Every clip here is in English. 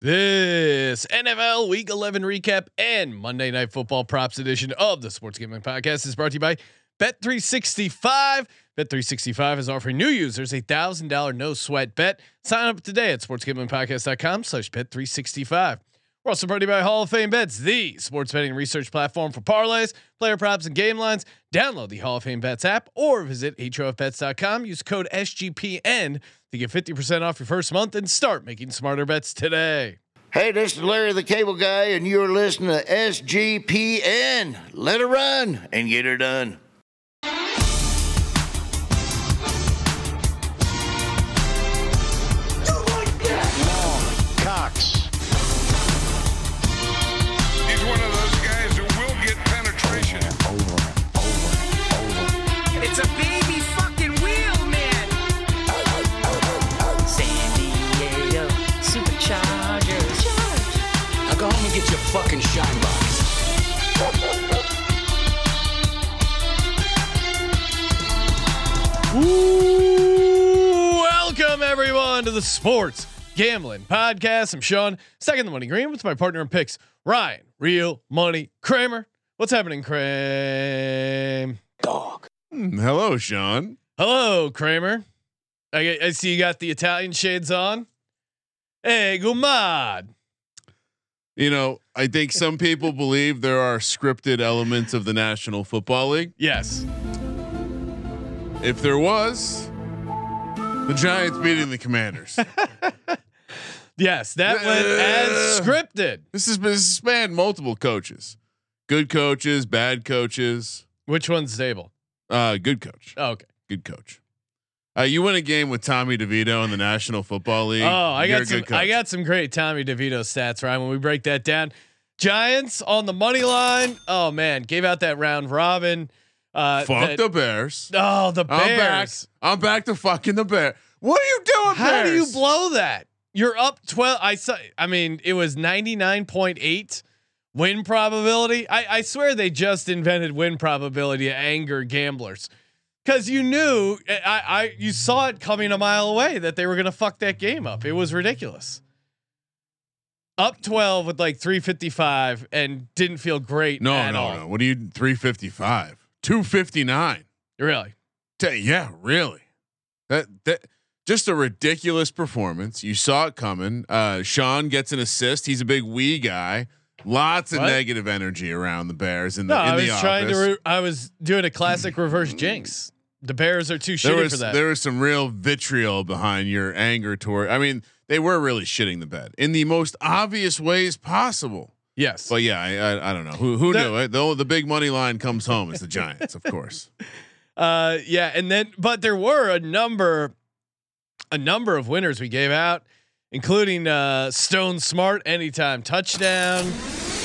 This NFL Week 11 recap and Monday Night Football props edition of the Sports Gambling Podcast is brought to you by Bet365. Bet365 is offering new users a thousand dollar no sweat bet. Sign up today at sportsgamblingpodcast.com slash bet365. We're also brought to you by Hall of Fame Bets, the sports betting research platform for parlays, player props, and game lines. Download the Hall of Fame Bets app or visit HOFBets.com. Use code SGPN to get 50% off your first month and start making smarter bets today. Hey, this is Larry the Cable Guy, and you're listening to SGPN. Let her run and get her done. The Sports Gambling Podcast. I'm Sean, second the money green with my partner in picks, Ryan, real money Kramer. What's happening, Kramer? Dog. Hmm, Hello, Sean. Hello, Kramer. I, I see you got the Italian shades on. Hey, gumad. You know, I think some people believe there are scripted elements of the National Football League. Yes. If there was, the Giants beating the Commanders. Yes, that went as scripted. this has been spanned multiple coaches, good coaches, bad coaches. Which one's stable? Uh, good coach, Oh, okay. good coach. Uh, you win a game with Tommy DeVito in the National Football League. Oh, I you're got some. I got some great Tommy DeVito stats, Ryan. When we break that down, Giants on the money line. Oh man, gave out that round robin. Uh, Fuck that- the Bears. Oh, the I'm back. Bears. I'm back to fucking the Bear. What are you doing, How do you blow that? You're up twelve. I saw. I mean, it was ninety nine point eight win probability. I, I swear they just invented win probability to anger gamblers. Cause you knew, eh, I, I, you saw it coming a mile away that they were gonna fuck that game up. It was ridiculous. Up twelve with like three fifty five and didn't feel great. No, at no, all. no. What are you? Three fifty five, two fifty nine. Really? Yeah, really. That that just a ridiculous performance. You saw it coming. Uh, Sean gets an assist. He's a big wee guy. Lots of What? negative energy around the Bears in the No, in I was trying to. office. Re- I was doing a classic reverse jinx. The Bears are too there shitty was for that. there was some real vitriol behind your anger toward. I mean, they were really shitting the bed in the most obvious ways possible. yes. But yeah, I I, I don't know who who That- knew it. The the big money line comes home is the Giants, of course. Uh, yeah, and then but there were a number, a number of winners we gave out, including uh, Stone Smartt anytime touchdown.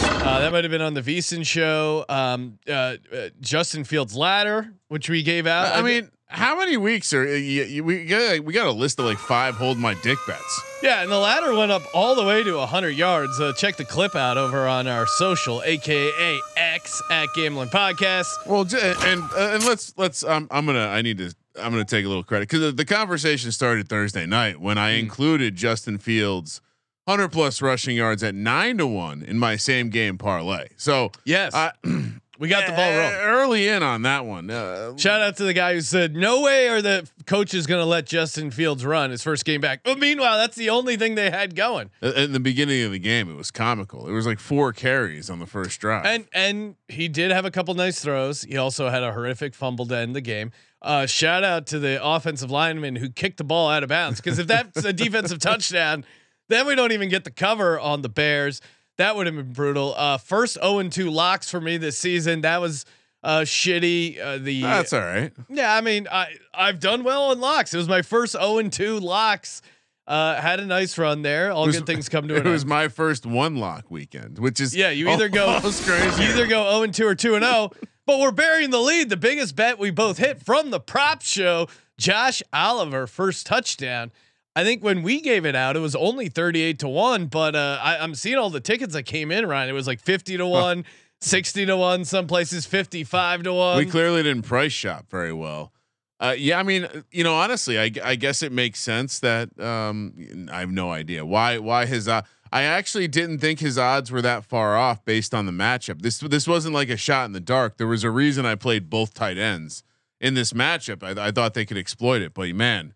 Uh, that might have been on the VSiN show. Um, uh, uh, Justin Fields ladder, which we gave out. I mean, how many weeks are you, you, we got? We got a list of like five hold my dick bets. yeah, and the ladder went up all the way to 100 yards. Uh, check the clip out over on our social, aka X at Gambling Podcast. Well, and uh, and let's let's um, I'm gonna I need to I'm gonna take a little credit because the, conversation started Thursday night when I included Justin Fields. 100 plus rushing yards at nine to one in my same game parlay. So Yes, I we got the ball rolling. early in on that one. Uh, Shout out to the guy who said, "No way are the coaches going to let Justin Fields run his first game back." But meanwhile, that's the only thing they had going. in the beginning of the game, it was comical. It was like four carries on the first drive. And and he did have a couple nice throws. He also had a horrific fumble to end the game. Uh, shout out to the offensive lineman who kicked the ball out of bounds because if that's a defensive touchdown, then we don't even get the cover on the Bears. That would have been brutal. Uh, first 0 2 locks for me this season. That was uh, shitty. Uh, the That's all right. Yeah, I mean, I I've done well on locks. It was my first 0 and 2 locks. Uh, had a nice run there. All was- good things come to an It an was my first one lock weekend, which is Yeah, you either go crazy. You either go 0 and 2 or 2 and 0. But we're burying the lead. The biggest bet we both hit from the prop show. Josh Oliver first touchdown. I think when we gave it out, it was only 38 to 1, but uh, I, I'm seeing all the tickets that came in, Ryan. It was like 50 to 1, 60 to 1, some places 55 to 1. we clearly didn't price shop very well. Uh, yeah, I mean, you know, honestly, I, I guess it makes sense that um, I have no idea why why his uh, I actually didn't think his odds were that far off based on the matchup. This this wasn't like a shot in the dark. There was a reason I played both tight ends in this matchup. I, I thought they could exploit it, but man,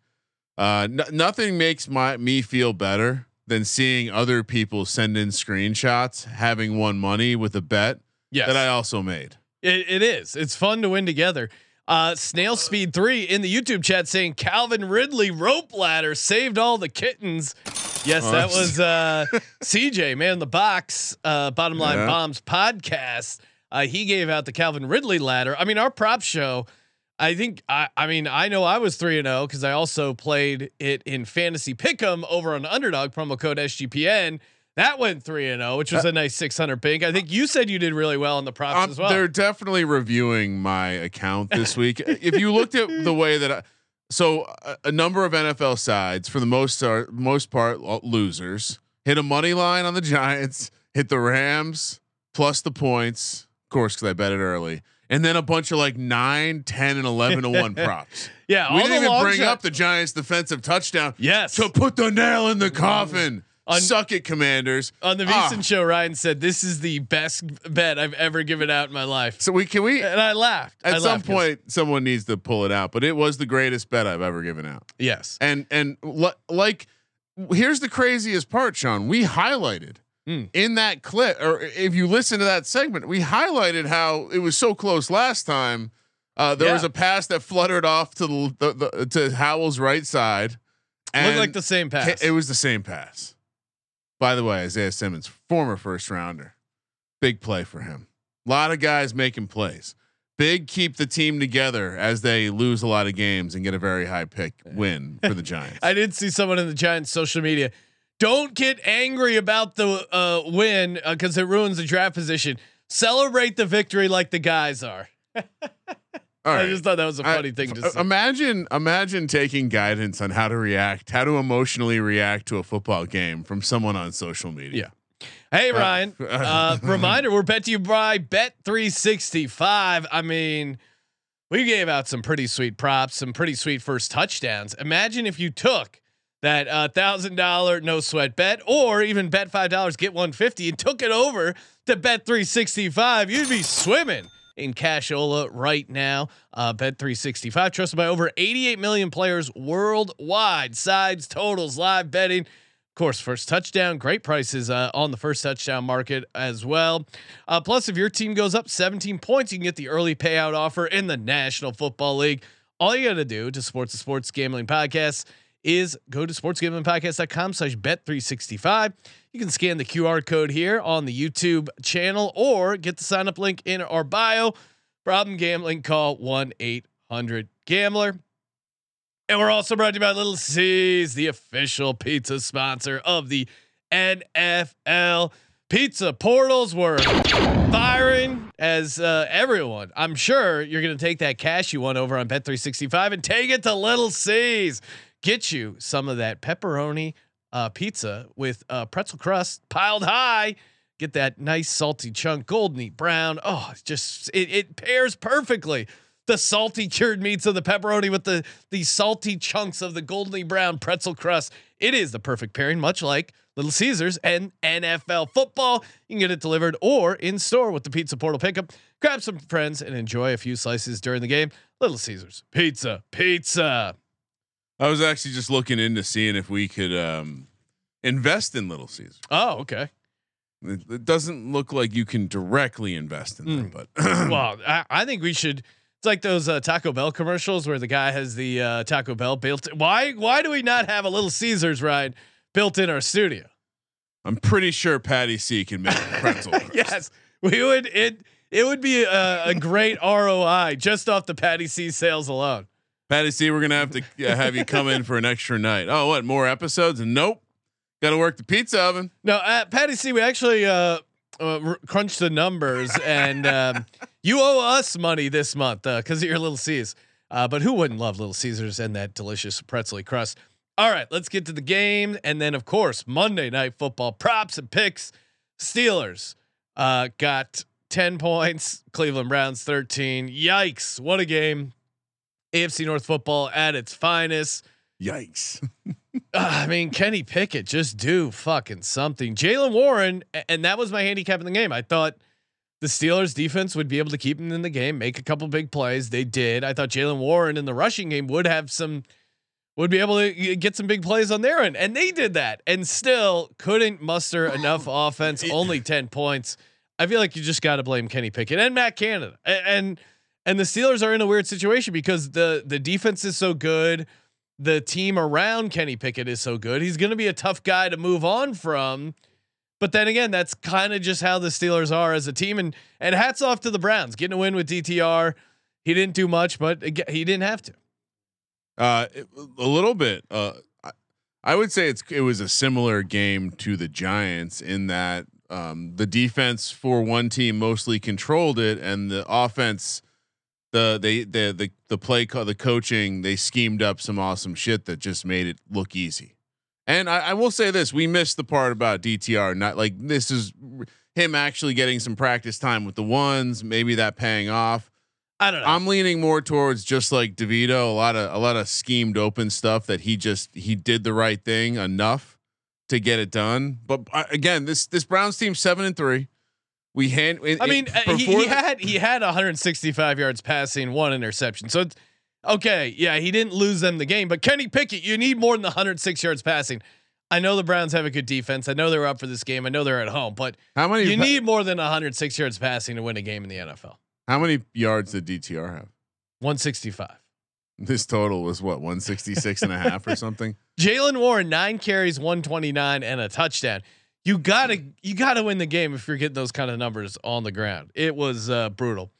uh, n- nothing makes my me feel better than seeing other people send in screenshots having won money with a bet Yes. that I also made. It, it is. It's fun to win together. Uh, Snail Speed Three in the YouTube chat saying Calvin Ridley rope ladder saved all the kittens. Yes, Oh, that was uh, CJ man the box. Uh, Bottom line Yeah. bombs podcast. Uh, he gave out the Calvin Ridley ladder. I mean, our prop show. I think I. I mean, I know I was three and zero because I also played it in fantasy pick'em over on Underdog promo code SGPN. That went three and zero, which was a nice six hundred pink. I think you said you did really well on the props Um, as well. They're definitely reviewing my account this week. if you looked at the way that I, so a, a number of NFL sides for the most are, most part losers hit a money line on the Giants, hit the Rams plus the points, of course, because I bet it early, and then a bunch of like nine, 10, and eleven to one props. Yeah, we didn't even bring shot- up the Giants' defensive touchdown. Yes. to put the nail in the coffin. On- Suck it, Commanders. On the Ah. VSiN show, Ryan said this is the best bet I've ever given out in my life, So we can we and I laughed. I At some laughed point, someone needs to pull it out, but it was the greatest bet I've ever given out. yes, And and li- like, here's the craziest part, Sean. We highlighted Mm. in that clip, or if you listen to that segment, we highlighted how it was so close last time. Uh, there Yeah. was a pass that fluttered off to the, the, the to Howell's right side, and looked like the same pass. it was the same pass. By the way, Isaiah Simmons, former first rounder, big play for him. A lot of guys making plays. Big keep the team together as they lose a lot of games and get a very high pick win for the Giants. I did see someone in the Giants social media. Don't get angry about the uh, win because it ruins the draft position. Celebrate the victory like the guys are. All I right. just thought that was a funny thing to f- say. Imagine, imagine taking guidance on how to react, how to emotionally react to a football game from someone on social media. Yeah. Hey Ryan, uh, reminder: we're bet to you by Bet three sixty five. I mean, we gave out some pretty sweet props, some pretty sweet first touchdowns. Imagine if you took that uh, thousand dollar no sweat bet, or even bet five dollars get one fifty, and took it over to Bet three sixty five. You'd be swimming in cashola right now. Uh, Bet three sixty five, trusted by over eighty eight million players worldwide. Sides, totals, live betting. Of course, first touchdown, great prices uh, on the first touchdown market as well. Uh, plus, if your team goes up 17 points, you can get the early payout offer in the National Football League. All you got to do to support the Sports Gambling Podcast is go to sportsgamblingpodcast.com slash bet365. You can scan the QR code here on the YouTube channel or get the sign up link in our bio. Problem gambling, call 1 800 Gambler. And we're also brought to you by Little C's, the official pizza sponsor of the NFL. Pizza portals were firing as uh, everyone. I'm sure you're going to take that cash you won over on Bet365 and take it to Little C's. Get you some of that pepperoni uh, pizza with uh, pretzel crust piled high. Get that nice salty chunk, goldeny brown. Oh, it's just it, it pairs perfectly. The salty cured meats of the pepperoni with the the salty chunks of the goldeny brown pretzel crust. It is the perfect pairing, much like Little Caesars and NFL football. You can get it delivered or in store with the Pizza Portal pickup. Grab some friends and enjoy a few slices during the game. Little Caesars pizza, pizza. I was actually just looking into seeing if we could um, invest in Little Caesars. Oh, okay. It, it doesn't look like you can directly invest in them, but well, I, I think we should. It's like those uh, Taco Bell commercials where the guy has the uh, Taco Bell built. Why? Why do we not have a Little Caesars ride built in our studio? I'm pretty sure Patty C can make pretzel. yes, we would. It it would be a, a great ROI just off the Patty C sales alone. Patty C, we're gonna have to uh, have you come in for an extra night. Oh, what? More episodes? Nope. Got to work the pizza oven. No, at Patty C, we actually uh, uh, crunched the numbers, and um, you owe us money this month because of your Little C's. Uh, but who wouldn't love Little Caesars and that delicious pretzely crust? All right, let's get to the game, and then of course Monday Night Football props and picks. Steelers uh, got ten points. Cleveland Browns thirteen. Yikes! What a game. AFC North football at its finest. Yikes. uh, I mean, Kenny Pickett just do fucking something. Jaylen Warren, and that was my handicap in the game. I thought the Steelers defense would be able to keep him in the game, make a couple big plays. They did. I thought Jaylen Warren in the rushing game would have some, would be able to get some big plays on their end, and they did that, and still couldn't muster enough offense. Only ten points. I feel like you just got to blame Kenny Pickett and Matt Canada, A- and and the Steelers are in a weird situation because the the defense is so good the team around Kenny Pickett is so good. He's going to be a tough guy to move on from. But then again, that's kind of just how the Steelers are as a team. And and hats off to the Browns getting a win with DTR. He didn't do much, but he didn't have to. Uh, a little bit. Uh, I, would say it's it was a similar game to the Giants in that um, the defense for one team mostly controlled it, and the offense, the they the the the play call, the coaching, they schemed up some awesome shit that just made it look easy. And I, I will say this: we missed the part about DTR. Not like this is him actually getting some practice time with the ones, maybe that paying off. I don't know. I'm leaning more towards just like DeVito, a lot of a lot of schemed open stuff that he just he did the right thing enough to get it done. But uh, again, this this Browns team seven and three. We hand. it- I mean, uh, he, he had he had 165 yards passing, one interception. So it's okay. Yeah, he didn't lose them the game, but Kenny Pickett, you need more than 106 yards passing. I know the Browns have a good defense. I know they're up for this game. I know they're at home, but how many you pa- need more than 106 yards passing to win a game in the NFL. how many yards did DTR have? 165. This total was what 166 and a half or something. Jaylen Warren, nine carries, 129, and a touchdown. You gotta you gotta win the game if you're getting those kind of numbers on the ground. It was uh, brutal.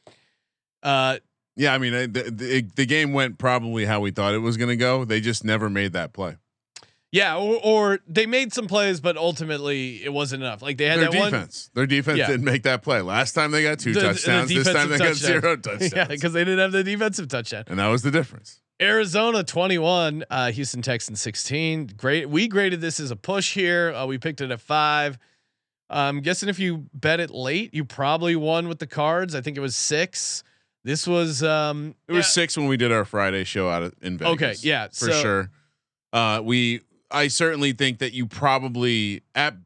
Uh, Yeah, I mean the, the the game went probably how we thought it was going to go. They just never made that play. yeah, or, or they made some plays, but ultimately it wasn't enough. Like they had Their that one. defense, their defense Yeah. didn't make that play. Last time they got two The- the touchdowns. This time they got zero touchdowns. Yeah, because they didn't have the defensive touchdown. and that was the difference. Arizona 21, uh, Houston Texans 16. Great. We graded this as a push here. Uh, we picked it at five. I'm guessing if you bet it late, you probably won with the cards. I think it was six. This was um It was yeah, six when we did our Friday show out in Vegas. Okay, yeah, for so- sure. Uh, we, I certainly think that you probably at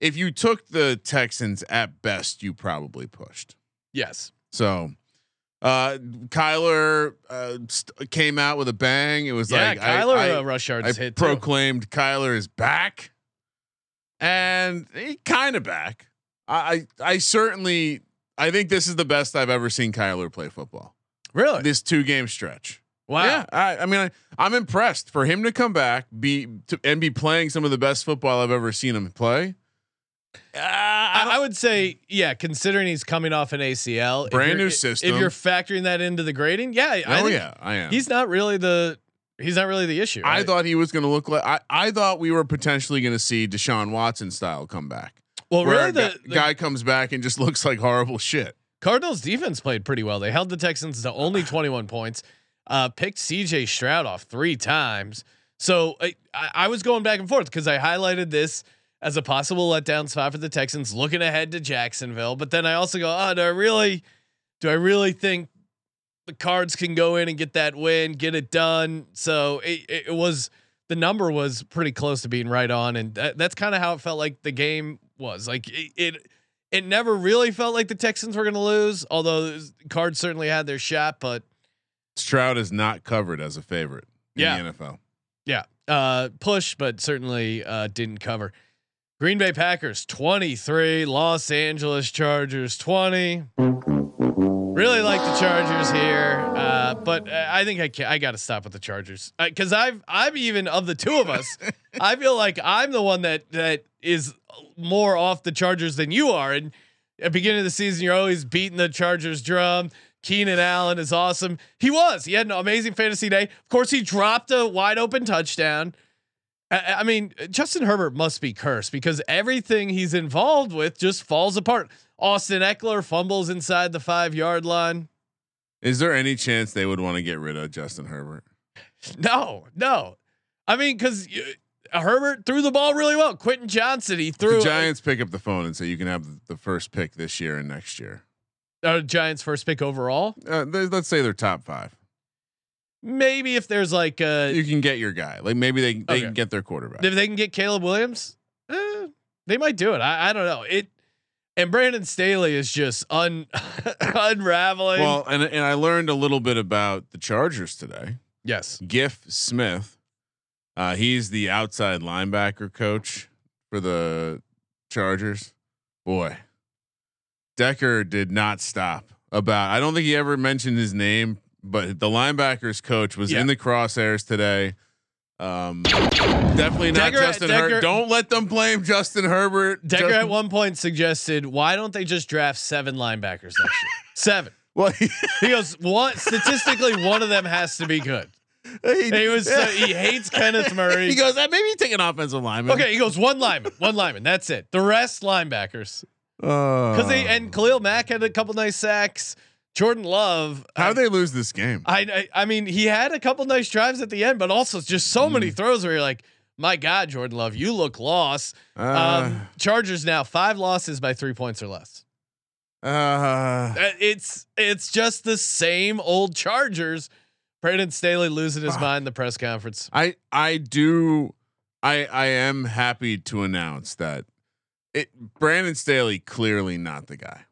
if you took the Texans at best, you probably pushed. yes. So, uh, Kyler uh, st- came out with a bang. It was Yeah, like Kyler I, I, uh, rush yards I hit too. proclaimed Kyler is back, and he kind of back. I, I I certainly I think this is the best I've ever seen Kyler play football. Really? This two game stretch. wow. Yeah, I, I mean, I, I'm impressed for him to come back, be to, and be playing some of the best football I've ever seen him play. Uh, I, I would say, yeah, considering he's coming off an ACL, Brand new system. If you're factoring that into the grading, yeah, I oh think yeah, I am. he's not really the he's not really the issue. I thought he was going to look like I, I thought we were potentially going to see Deshaun Watson style come back. well, where really, the, gu- the guy comes back and just looks like horrible shit. Cardinals defense played pretty well. They held the Texans to only 21 points. Uh, picked CJ Stroud off three times. So I, I, I was going back and forth because I highlighted this as a possible letdown spot for the Texans, looking ahead to Jacksonville. But then I also go, oh, do I really, do I really think the Cards can go in and get that win, get it done? So it, it, was the number was pretty close to being right on, and that, that's kind of how it felt like the game was. Like it, it it never really felt like the Texans were going to lose, although Cards certainly had their shot. But Stroud is not covered as a favorite in Yeah. the NFL. yeah, uh, push, but certainly uh, didn't cover. Green Bay Packers 23, Los Angeles Chargers 20. Really like the Chargers here, uh, but uh, I think I can, I got to stop with the Chargers because I've I'm even of the two of us, I feel like I'm the one that that is more off the Chargers than you are. And at the beginning of the season, you're always beating the Chargers drum. Keenan Allen is awesome. He was. He had an amazing fantasy day. Of course, he dropped a wide open touchdown. I, I mean, Justin Herbert must be cursed because everything he's involved with just falls apart. Austin Ekeler fumbles inside the five yard line. Is there any chance they would want to get rid of Justin Herbert? No, no. I mean, because Herbert threw the ball really well. Quentin Johnston, he threw the Giants pick up the phone and say you can have the first pick this year and next year. uh, Giants first pick overall. Uh, they- let's say they're top five. Maybe if there's like uh You can get your guy. Like maybe they they Okay. can get their quarterback. if they can get Caleb Williams, eh, they might do it. I, I don't know. It and Brandon Staley is just un unraveling. Well, and and I learned a little bit about the Chargers today. yes. Giff Smith, uh, he's the outside linebacker coach for the Chargers. Boy, Decker did not stop about. I don't think he ever mentioned his name, but the linebackers coach was Yeah. in the crosshairs today. Um, definitely not Decker- Justin Herbert. Don't let them blame Justin Herbert. Decker Justin- at one point suggested, why don't they just draft seven linebackers next year? Seven. well, he, He goes, one statistically, one of them has to be good. He was uh, he hates Kenneth Murray. He goes, "Ah, maybe take an offensive lineman. okay, he goes one lineman, one lineman. That's it. The rest linebackers. Because because they and Khalil Mack had a couple nice sacks. Jordan Love. how I, they lose this game? I, I I mean he had a couple nice drives at the end, but also just so Mm. many throws where you're like, my God, Jordan Love, you look lost. Uh, Um, Chargers now five losses by three points or less. uh, Uh, It's it's just the same old Chargers. Brandon Staley losing his mind in the press conference. I I do I I am happy to announce that it Brandon Staley clearly not the guy.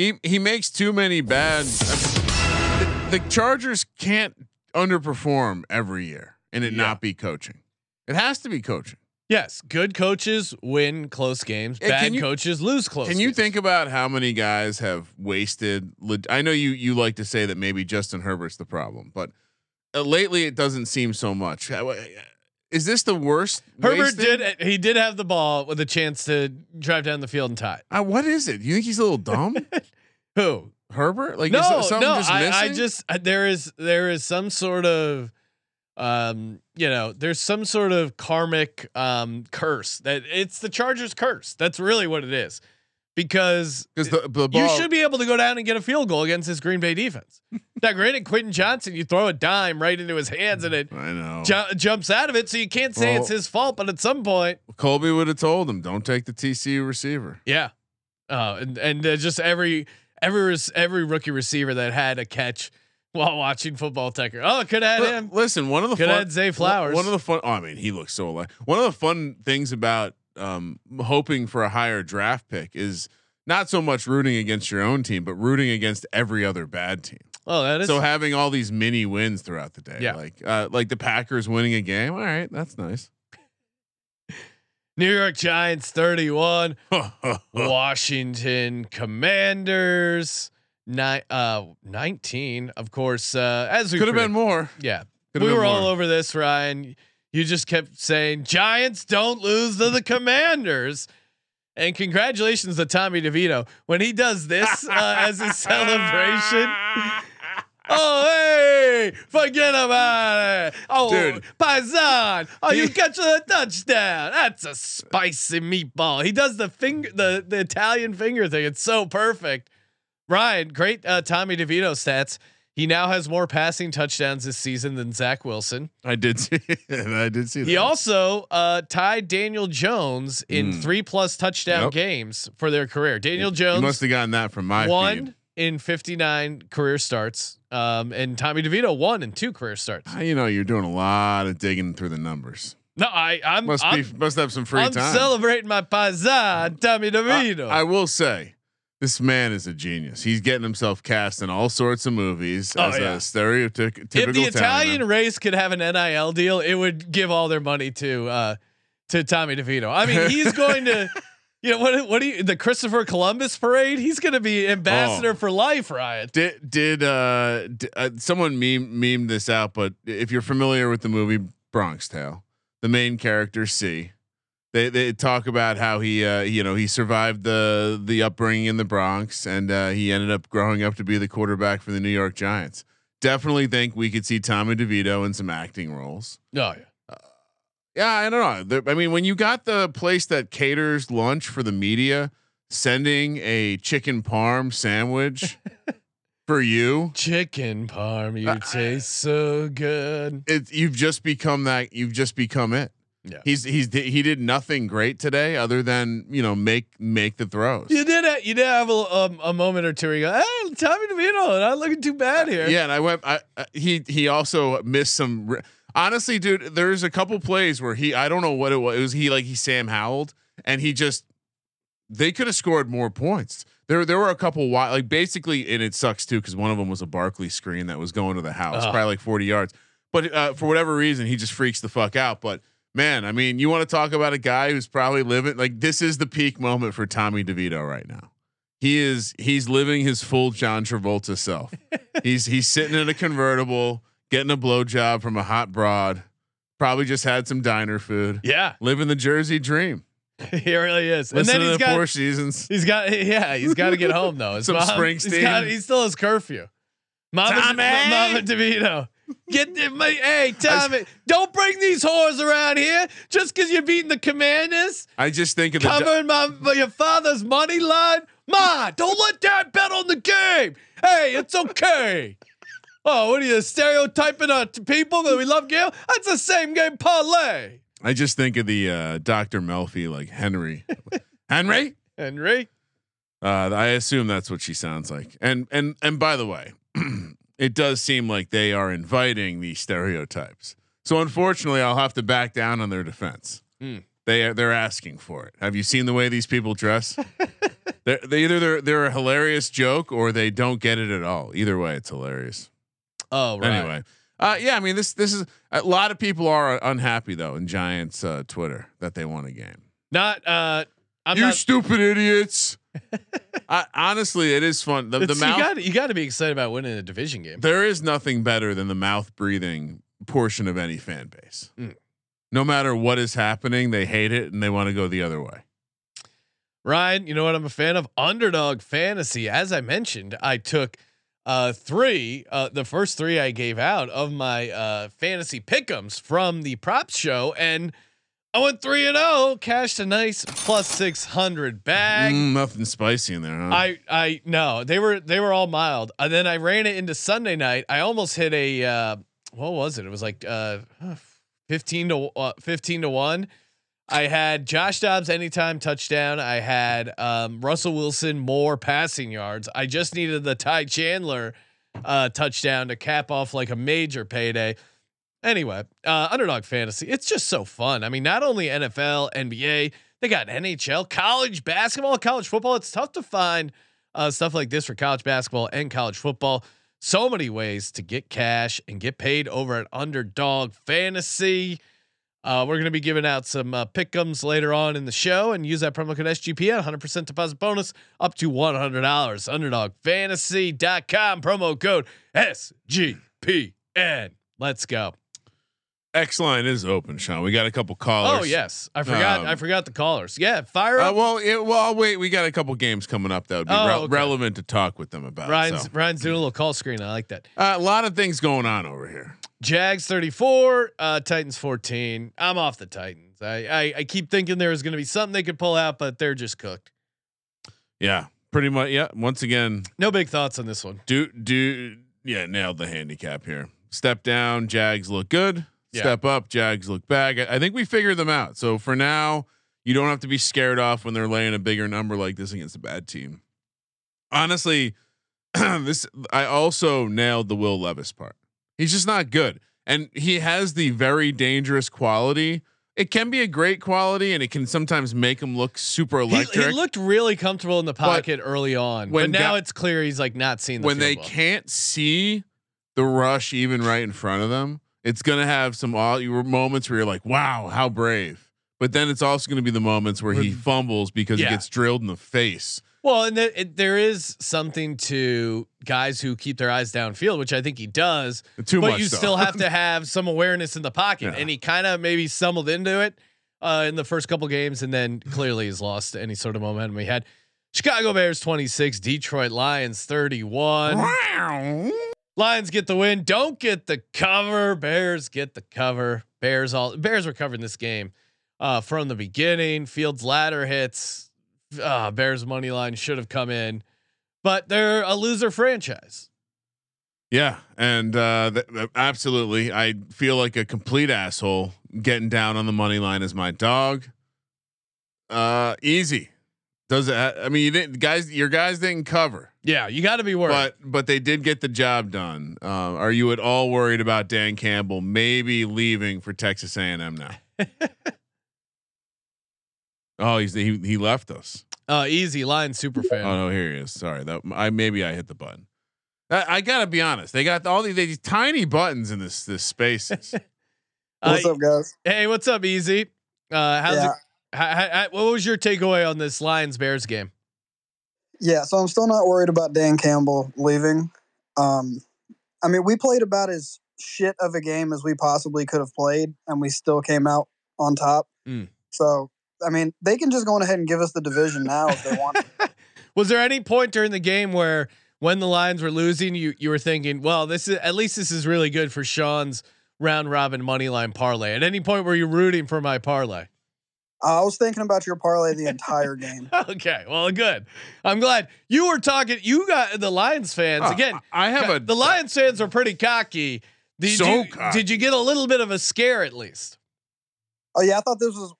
He he makes too many bad. the, the Chargers can't underperform every year and it Yeah. not be coaching. It has to be coaching. Yes, good coaches win close games. Bad you- coaches lose close. Can you games. think about how many guys have wasted? I know you you like to say that maybe Justin Herbert's the problem, but uh, lately it doesn't seem so much. Is this the worst? Herbert wasting? did. He did have the ball with a chance to drive down the field and tie. Uh, what is it? You think he's a little dumb, Who? Herbert? Like no, is no. just I, I just uh, there is there is some sort of, um, you know, there's some sort of karmic um curse that it's the Chargers curse. That's really what it is, because the, the ball. you should be able to go down and get a field goal against this Green Bay defense. now, granted, Quentin Johnston, you throw a dime right into his hands and it I know. ju- jumps out of it, so you can't say Well- it's his fault. But at some point, Colby would have told him, "Don't take the TCU receiver." yeah, uh, and and uh, just every every every rookie receiver that had a catch while watching football Tucker. Oh, could have had him. Listen, one of the Could fun, had Zay Flowers. One of the fun. Oh, I mean, he looks so alive. One of the fun things about um, hoping for a higher draft pick is not so much rooting against your own team, but rooting against every other bad team. Oh, that is so having all these mini wins throughout the day, Yeah. like uh, like the Packers winning a game. All right, that's nice. New York Giants thirty one, Washington Commanders nine uh nineteen. Of course, uh, as we Could have been more. Yeah, Could've we were all over this, Ryan. You just kept saying Giants don't lose to the Commanders. And congratulations to Tommy DeVito when he does this uh, as a celebration. Oh hey, forget about it. Oh, Dude. Paisan. Oh, you catch a touchdown. That's a spicy meatball. He does the finger, the the Italian finger thing. It's so perfect. Ryan, great uh, Tommy DeVito stats. He now has more passing touchdowns this season than Zach Wilson. I did see. I did see that. He also uh, tied Daniel Jones in Mm. three plus touchdown Yep. games for their career. Daniel You Jones must have gotten that from my one feed. in 59 career starts. Um, and Tommy DeVito won in two career starts. Ah, You know, you're doing a lot of digging through the numbers. No, I, I'm, Must I'm, be must have some free time. I'm time. celebrating my paisan, Tommy I, DeVito. I will say, this man is a genius. He's getting himself cast in all sorts of movies Oh, as yeah. a stereotypical. if the Italian Italian race could have an NIL deal, it would give all their money to uh, to Tommy DeVito. I mean, he's going to, you know, what what do you the Christopher Columbus parade? He's going to be ambassador Oh. for life, Ryan. did did uh, d- uh someone meme memed this out? But if you're familiar with the movie Bronx Tale, the main character C. They, they talk about how he uh, you know he survived the the upbringing in the Bronx and uh, he ended up growing up to be the quarterback for the New York Giants. Definitely think we could see Tommy DeVito in some acting roles. Oh yeah. Yeah, I don't know. There- I mean, when you got the place that caters lunch for the media sending a chicken parm sandwich for you, Chicken parm, you Uh, taste so good. it you've just become that. You've just become it. Yeah. He's he's he did nothing great today other than you know make make the throws. You did it. You did have a, um, a moment or two where you go, "Hey, Tommy DeVito, not looking too bad here." Yeah, and I went. I, I he he also missed some. r- Honestly, dude, there's a couple plays where he I don't know what it was. It was he like he Sam Howelled and he just they could have scored more points. There there were a couple wide like basically and it sucks too because one of them was a Barkley screen that was going to the house Ugh. probably like 40 yards. But uh, for whatever reason, he just freaks the fuck out. But man, I mean, you want to talk about a guy who's probably living like this is the peak moment for Tommy DeVito right now. He is he's living his full John Travolta self. he's he's sitting in a convertible, getting a blowjob from a hot broad. Probably just had some diner food. Yeah, Living the Jersey dream. he really is. And Listen then to he's the got Four Seasons. he's got yeah he's got to get home though. His Some mom- Springsteen. He's, got, he still has curfew. Mama, Tommy! Mama DeVito. Get the, my, hey Tommy, don't bring these whores around here just because you're beating the commanders. I just think of the covering my, my your father's money line. Ma, don't let dad bet on the game. Hey, it's okay. Oh, what are you stereotyping uh, to people that we love game? That's the same game parlay. I just think of the uh, Dr. Melfi like Henry. Henry? Henry. Uh, I assume that's what she sounds like. And and and by the way, it does seem like they are inviting these stereotypes. So unfortunately, I'll have to back down on their defense. Hmm. They are they're asking for it. Have you seen the way these people dress? they're, they either they're they're a hilarious joke or they don't get it at all. Either way, it's hilarious. Oh, right. Anyway, uh, yeah, I mean this this is a lot of people are unhappy though in Giants uh, Twitter that they won a game. Not uh I'm you not stupid idiots. I, honestly, it is fun. The, the mouth. you got to be excited about winning a division game. there is nothing better than the mouth breathing portion of any fan base. Mm. No matter what is happening, they hate it and they want to go the other way. Ryan, you know what I'm a fan of? Underdog fantasy. As I mentioned, I took uh three, uh the first three I gave out of my uh fantasy pickums from the props show, and I went three and oh, cashed a nice plus six hundred bag. Mm, nothing spicy in there, huh? I I no, they were they were all mild. And then I ran it into Sunday night. I almost hit a uh what was it? It was like uh 15 to uh, 15 to 1. I had Josh Dobbs anytime touchdown. I had um, Russell Wilson more passing yards. I just needed the Ty Chandler uh, touchdown to cap off like a major payday. Anyway, uh, underdog fantasy. It's just so fun. I mean, not only NFL, NBA, they got NHL, college basketball, college football. It's tough to find uh, stuff like this for college basketball and college football. So many ways to get cash and get paid over at Underdog Fantasy. Uh, we're going to be giving out some uh, pickums later on in the show and use that promo code SGP SGPN, 100% deposit bonus up to $100. UnderdogFantasy.com, promo code SGPN. Let's go. X line is open, Sean. We got a couple callers. Oh yes, I forgot. Um, I forgot the callers. Yeah, fire Uh, up. well, it, well, wait. We got a couple games coming up that would be Oh, re- okay. relevant to talk with them about. Ryan's so. Ryan's doing a little call screen. I like that. Uh, a lot of things going on over here. Jags 34, uh, Titans 14. I'm off the Titans. I I, I keep thinking there was going to be something they could pull out, but they're just cooked. Yeah, pretty much. Yeah. Once again, No big thoughts on this one. do do yeah nailed the handicap here. Step down, Jags look good. Yeah. Step up, Jags look back. I, I think we figured them out. So for now, you don't have to be scared off when they're laying a bigger number like this against a bad team. Honestly, this I also nailed the Will Levis part. He's just not good, and he has the very dangerous quality. It can be a great quality, and it can sometimes make him look super He, electric. he looked really comfortable in the pocket early on, but now ga- it's clear he's like not seeing the when they well. can't see the rush even right in front of them, it's gonna have some all you- moments where you're like, "Wow, how brave!" But then it's also gonna be the moments where he fumbles because Yeah. he gets drilled in the face. Well, and the, it, there is something to guys who keep their eyes downfield, which I think he does. Too but much. you though. still have to have some awareness in the pocket, Yeah. and he kind of maybe stumbled into it uh, in the first couple games, and then clearly has lost any sort of momentum he had. Chicago Bears 26, Detroit Lions 31. Lions get the win. Don't get the cover. Bears get the cover. Bears all Bears were covering this game uh, from the beginning. Fields ladder hits. Uh, Bears money line should have come in, but they're a loser franchise. Yeah, and uh, th- absolutely, I feel like a complete asshole getting down on the money line as my dog. Uh, easy. Does it? I mean, you didn't, guys. Your guys didn't cover, Yeah, you got to be worried. but but they did get the job done. Uh, are you at all worried about Dan Campbell maybe leaving for Texas A&M now? oh, he's he he left us. uh, easy line super fan. Oh no, here he is. Sorry, that I maybe I hit the button. I, I gotta be honest. They got all these, these tiny buttons in this this space. What's Uh, up, guys? Hey, what's up, Easy? Uh, how's Yeah. it? How, how, what was your takeaway on this Lions Bears game? Yeah, so I'm still not worried about Dan Campbell leaving. Um, I mean, we played about as shit of a game as we possibly could have played, and we still came out on top. Mm. So, I mean, they can just go on ahead and give us the division now if they want. Was there any point during the game where, when the Lions were losing, you you were thinking, well, this is at least this is really good for Sean's round robin money line parlay? At any point were you rooting for my parlay? I was thinking about your parlay the entire game. Okay, well, good. I'm glad you were talking. You got the Lions fans Oh, again. I I have a the Lions fans are pretty cocky. Did So you cocky. did you get a little bit of a scare at least? Oh yeah, I thought this was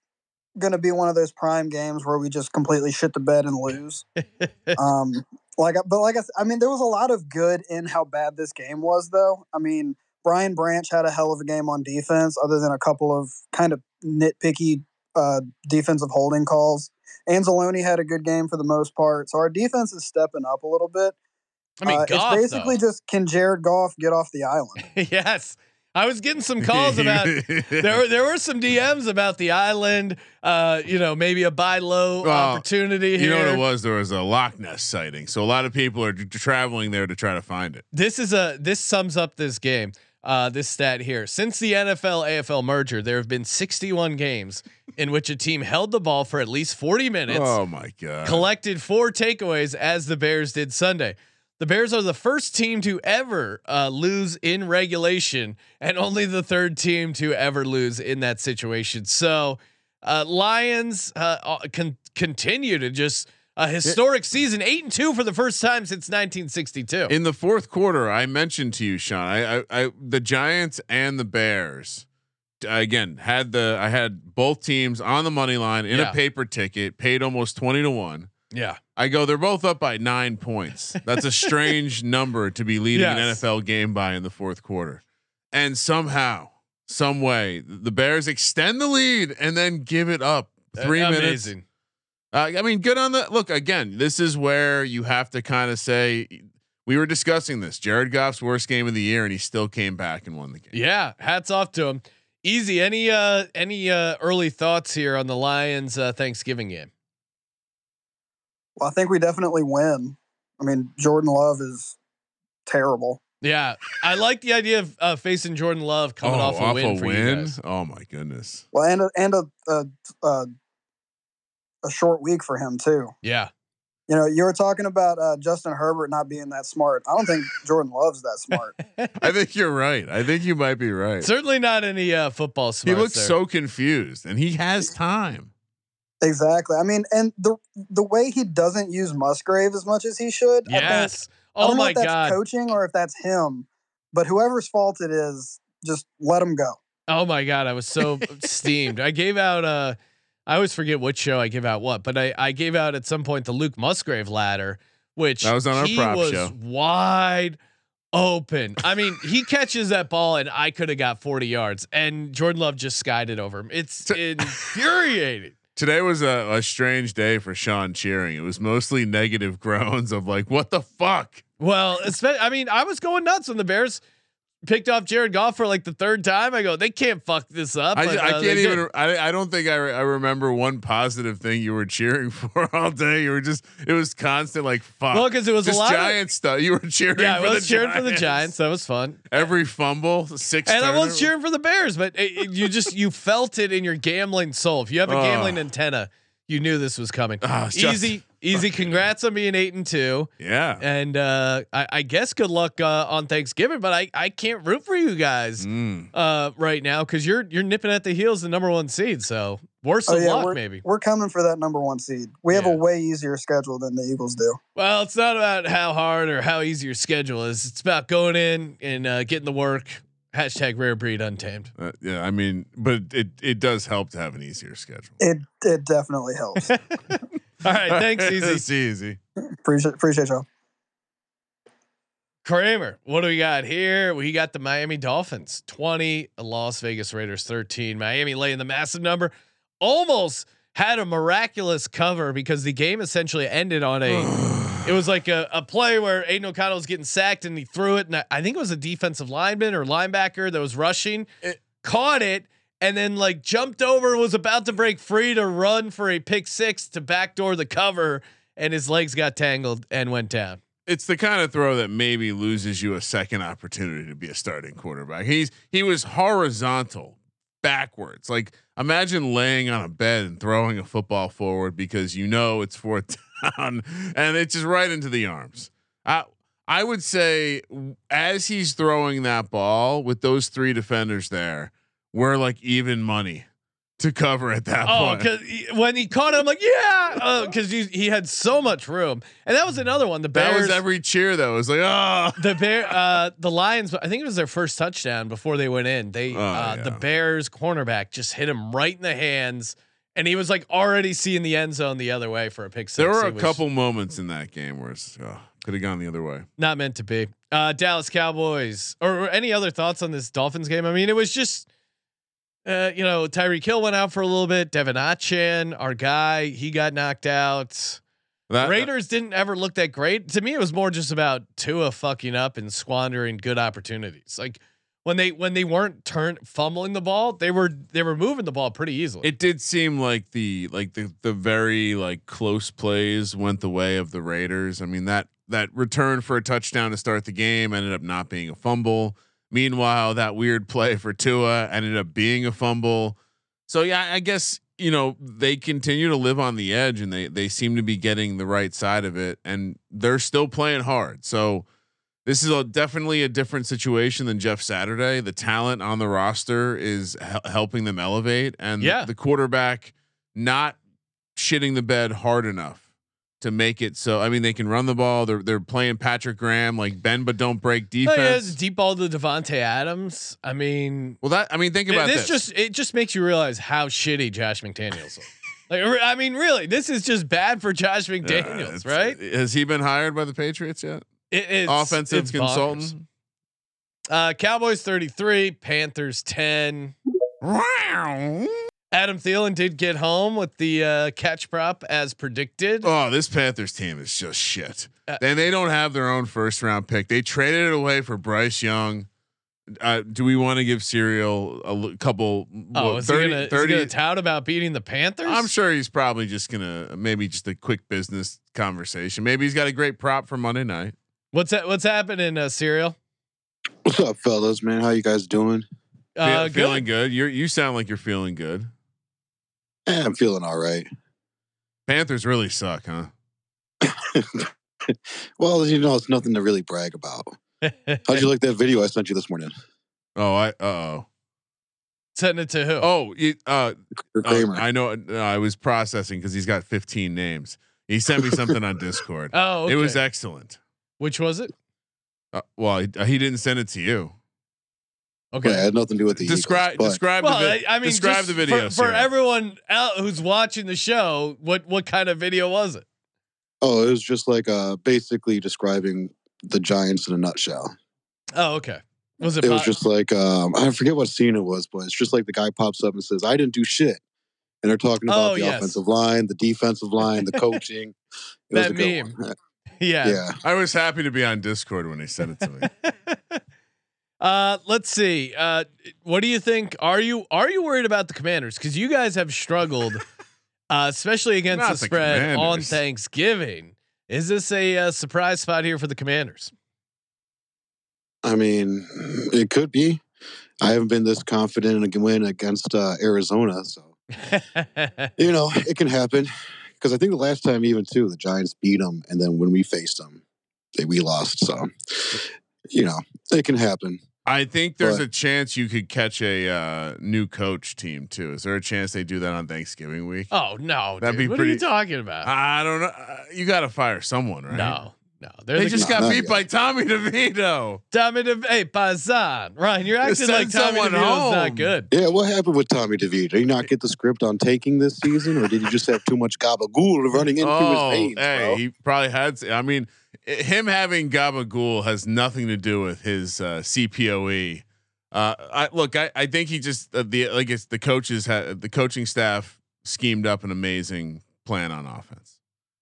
going to be one of those prime games where we just completely shit the bed and lose. um, like, but like I, I mean, there was a lot of good in how bad this game was, though. I mean, Brian Branch had a hell of a game on defense, other than a couple of kind of nitpicky uh, defensive holding calls. Anzalone had a good game for the most part, so our defense is stepping up a little bit. I mean, Uh, Goff, it's basically though. just can Jared Goff get off the island? yes. I was getting some calls about there were there were some DMs about the island. Uh, you know, maybe a buy low Well, opportunity You here. know what it was? There was a Loch Ness sighting, so a lot of people are t- traveling there to try to find it. This is a this sums up this game. Uh, this stat here. Since the NFL AFL merger, there have been 61 games in which a team held the ball for at least 40 minutes, Oh my god! collected four takeaways as the Bears did Sunday. The Bears are the first team to ever uh, lose in regulation, and only the third team to ever lose in that situation. So, uh, Lions uh, uh, con- continue to just a historic season, eight and two for the first time since 1962. In the fourth quarter, I mentioned to you, Sean, I, I, I the Giants and the Bears again had the I had both teams on the money line in Yeah. a paper ticket, paid almost twenty to one. yeah, I go, they're both up by nine points. That's a strange number to be leading Yes. an NFL game by in the fourth quarter. And somehow, some way, the Bears extend the lead and then give it up three minutes. Amazing. Uh, I mean, good on the look. Again, this is where you have to kind of say we were discussing this. Jared Goff's worst game of the year, and he still came back and won the game. Yeah, hats off to him. Easy. Any uh any uh early thoughts here on the Lions uh, Thanksgiving game? Well, I think we definitely win. I mean, Jordan Love is terrible. Yeah, I like the idea of uh, facing Jordan Love coming Oh, off a win for you guys. Oh my goodness. Well, and a, and a, a a a short week for him too. Yeah, You know, you were talking about uh, Justin Herbert not being that smart. I don't think Jordan Love's that smart. I think you're right. I think you might be right. certainly not any uh, football smart. he looks there. so confused, and he has time. exactly. I mean, and the the way he doesn't use Musgrave as much as he should. I think, yes. I Oh don't know my if that's god. coaching or if that's him, but whoever's fault it is, just let him go. Oh my god, I was so steamed. I gave out uh I always forget which show I give out what, but I I gave out at some point the Luke Musgrave ladder, which That was on our he prop was show. wide open. I mean, he catches that ball and I could have got 40 yards and Jordan Love just skied it over him. It's infuriating. Today was a, a strange day for Sean cheering. It was mostly negative groans of like, "What the fuck." Well, I mean, I was going nuts when the Bears picked off Jared Goff for like the third time. I go, they can't fuck this up. I, I uh, can't did. even. I, I don't think I, re- I remember one positive thing you were cheering for all day. You were just. It was constant like fuck. Well, because it was a just lot of- giant stuff. You were cheering. Yeah, for I was the cheering for the Giants. Giants. That was fun. Every fumble, six. And I was cheering for the Bears, but it, it- you just you felt it in your gambling soul. If you have a Oh. gambling antenna, you knew this was coming. Oh, it's just- easy, easy. Congrats on being eight and two, Yeah. and uh, I, I guess good luck uh, on Thanksgiving. But I, I can't root for you guys Mm. uh, right now because you're you're nipping at the heels, the number one seed. So worse Oh of yeah, luck, we're, maybe. we're coming for that number one seed. We have Yeah. a way easier schedule than the Eagles do. Well, it's not about how hard or how easy your schedule is. It's about going in and uh, getting the work Hashtag rare breed untamed. Uh, yeah, I mean, but it it does help to have an easier schedule. It it definitely helps. All right, thanks, easy. it's easy. appreciate appreciate y'all. Kramer, what do we got here? We got the Miami Dolphins 20, Las Vegas Raiders 13. Miami laying the massive number. Almost had a miraculous cover because the game essentially ended on a it was like a, a play where Aidan O'Connell was getting sacked and he threw it. And I, I think it was a defensive lineman or linebacker that was rushing, It- caught it, and then like jumped over, was about to break free to run for a pick six to backdoor the cover, and his legs got tangled and went down. It's the kind of throw that maybe loses you a second opportunity to be a starting quarterback. He's he was horizontal backwards. Like imagine laying on a bed and throwing a football forward because you know it's fourth down and it's just right into the arms. I I would say as he's throwing that ball with those three defenders there, we're like even money to cover at that Oh, point. because when he caught it, I'm like yeah, because he, he had so much room, and that was another one. The Bears, That was every cheer that was like, oh, the bear, uh, the Lions. I think it was their first touchdown before they went in. They, Oh, uh, the. Bears cornerback just hit him right in the hands, and he was like already seeing the end zone the other way for a pick six. there were a was couple moments in that game where it's oh, could have gone the other way. not meant to be. Uh, Dallas Cowboys, or, or any other thoughts on this Dolphins game? I mean, it was just. Uh, you know, Tyreek Hill went out for a little bit. De'Von Achane, our guy, he got knocked out. That, Raiders didn't ever look that great. To me, it was more just about Tua fucking up and squandering good opportunities. Like when they when they weren't turn fumbling the ball, they were they were moving the ball pretty easily. It did seem like the like the the very like close plays went the way of the Raiders. I mean that that return for a touchdown to start the game ended up not being a fumble. Meanwhile, that weird play for Tua ended up being a fumble. So yeah, I guess you know they continue to live on the edge and they they seem to be getting the right side of it and they're still playing hard. So this is a, definitely a different situation than Jeff Saturday. The talent on the roster is hel- helping them elevate, and Yeah. the quarterback not shitting the bed hard enough to make it so. I mean, they can run the ball. They're they're playing Patrick Graham like bend but don't break Oh, yeah, defense. deep ball to Davante Adams. I mean, well, that I mean, think about this, this. just it just makes you realize how shitty Josh McDaniels is. Like, I mean, really, this is just bad for Josh McDaniels, it's- right? Has he been hired by the Patriots yet? It, it's, Offensive it's consultant. bonkers. Uh, Cowboys 33, Panthers 10. Adam Thielen did get home with the uh, catch prop as predicted. Oh, this Panthers team is just shit. Uh, and they don't have their own first round pick. They traded it away for Bryce Young. Uh, do we want to give Serial a l- couple? oh, what, is, he gonna, is he 30 gonna tout about beating the Panthers? I'm sure he's probably just gonna maybe just a quick business conversation. Maybe he's got a great prop for Monday night. What's that? What's happening, uh, Serial? What's up, fellas? Man, how you guys doing? Fe- Uh, feeling good. good. You you sound like you're feeling good. Eh, I'm feeling all right. Panthers really suck, huh? well, you know, it's nothing to really brag about. How'd you like that video I sent you this morning? Oh, I uh oh. Send it to who? Oh, you, uh, For Kramer. I know. Uh, I was processing because he's got 15 names. He sent me something on Discord. Oh, It was excellent. Which was it? Uh, well, he, he didn't send it to you. Okay. Yeah, it had nothing to do with the Describe Eagles, describe well, the I, I mean, describe the video for, for everyone out who's watching the show. What what kind of video was it? oh, it was just like uh, basically describing the Giants in a nutshell. Oh, okay. Was it? It was just like um, I forget what scene it was, but it's just like the guy pops up and says, "I didn't do shit," and they're talking about Oh, the yes. offensive line, the defensive line, the coaching. It was That a good meme. One. yeah. Yeah. I was happy to be on Discord when he sent it to me. uh, let's see. Uh, what do you think? Are you are you worried about the Commanders? Because you guys have struggled, uh, especially against Not the the spread on Thanksgiving. Is this a uh, surprise spot here for the Commanders? I mean, it could be. I haven't been this confident in a win against uh, Arizona, so you know it can happen. Because I think the last time, even too, the Giants beat them, and then when we faced them, they we lost. So you know it can happen. I think there's But- a chance you could catch a uh, new coach team too. Is there a chance they do that on Thanksgiving week? oh no, That'd dude. be what are you talking about? I don't know. Uh, You got to fire someone, right? No, No, they're the just No, got not beat yet. by Tommy DeVito. Tommy DeVito, hey Pazan. Ryan, you're acting send like Tommy someone DeVito's not good. Yeah, what happened with Tommy DeVito? Did he not get the script on taking this season, or did he just have too much gabagool running into oh, his veins? hey, bro? he probably had. I mean, him having gabagool has nothing to do with his uh, CPOE. Uh, I look, I, I think he just uh, the like it's the coaches had the coaching staff schemed up an amazing plan on offense,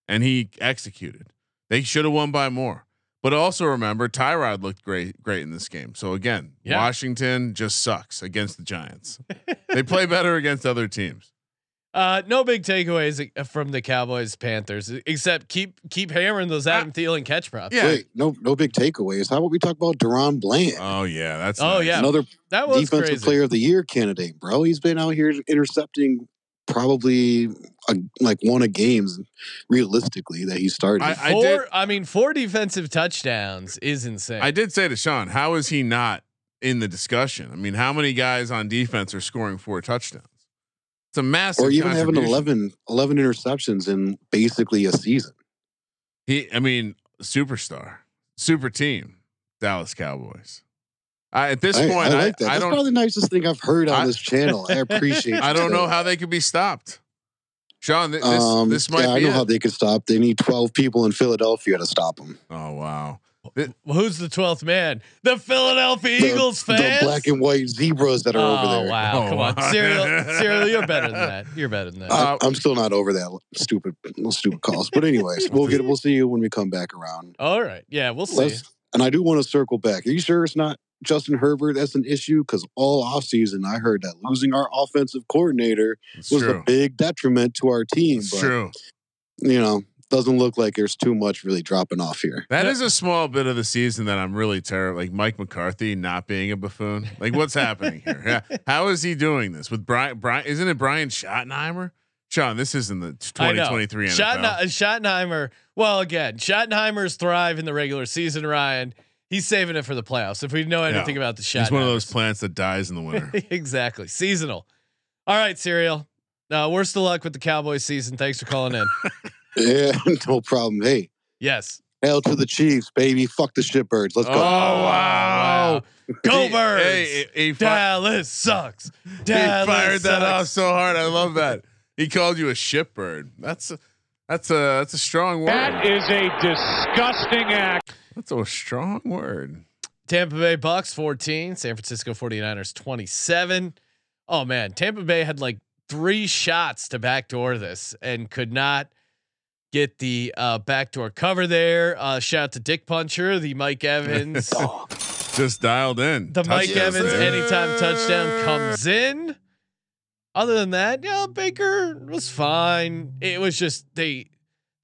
and he executed. They should have won by more. But also remember, Tyrod looked great, great in this game. So again, Yeah. Washington just sucks against the Giants. they play better against other teams. Uh, no big takeaways uh, from the Cowboys Panthers except keep keep hammering those Adam Thielen catch props. Yeah. Wait, no, no big takeaways. How about we talk about DaRon Bland? Oh yeah, that's Oh, nice. yeah. Another that was defensive crazy. player of the year candidate, bro. He's been out here intercepting probably a, like one of games realistically that he started. I- I four, did- I mean, four defensive touchdowns is insane. I did say to Sean, how is he not in the discussion? I mean, how many guys on defense are scoring four touchdowns? It's a massive. or even having contribution. 11, 11 interceptions in basically a season. He, I mean, superstar, super team, Dallas Cowboys. I, at this I, point, I I, like that. I That's don't, probably the nicest thing I've heard on I- this channel. I appreciate. It. I don't know sir. how they could be stopped. Sean, th- this, um, this might yeah, I be know it. how they could stop. They need twelve people in Philadelphia to stop them. oh wow, Well, Who's the twelfth man? The Philadelphia The- Eagles fans. the black and white zebras that are oh over there. wow! Oh, Come on, wow. Serial, Serial, you're better than that. You're better than that. Uh, I, I'm still not over that stupid, stupid calls. But anyways, we'll get we'll see you when we come back around. All right, yeah, we'll see. Let's, and I do want to circle back. Are you sure it's not Justin Herbert that's an issue? Because all offseason I heard that losing our offensive coordinator it's was true. a big detriment to our team. It's but true. you know, doesn't look like there's too much really dropping off here. That Yeah. is a small bit of the season that I'm really terrible. Like Mike McCarthy not being a buffoon. Like what's happening here? Yeah. How is he doing this with Brian? Brian isn't it Brian Schottenheimer? Sean, this isn't the I know. 2023 NFL. Schottenheimer. Well, again, Schottenheimer's thrive in the regular season. Ryan, he's saving it for the playoffs. If we know anything Yeah. about the Schottenheimers, He's one of those plants that dies in the winter. exactly seasonal. All right, cereal. Uh, worst of luck with the Cowboys season. Thanks for calling in. Yeah, no problem. Hey, Yes. hail to the Chiefs, baby. Fuck the shitbirds. Let's go. Oh, go. wow. Go He- Birds. Hey, he, he, fi- Dallas sucks. he Dallas fired that off so hard. I love that. He called you a shitbird. That's a, that's a that's a strong word. That is a disgusting act. That's a strong word. Tampa Bay Bucks 14, San Francisco 49ers 27. Oh man, Tampa Bay had like three shots to backdoor this and could not get the uh, backdoor cover there. Uh, shout out to Dick Puncher, the Mike Evans, Just dialed in. the Mike Touchdown. Evans anytime touchdown comes in. Other than that, yeah, Baker was fine. It was just they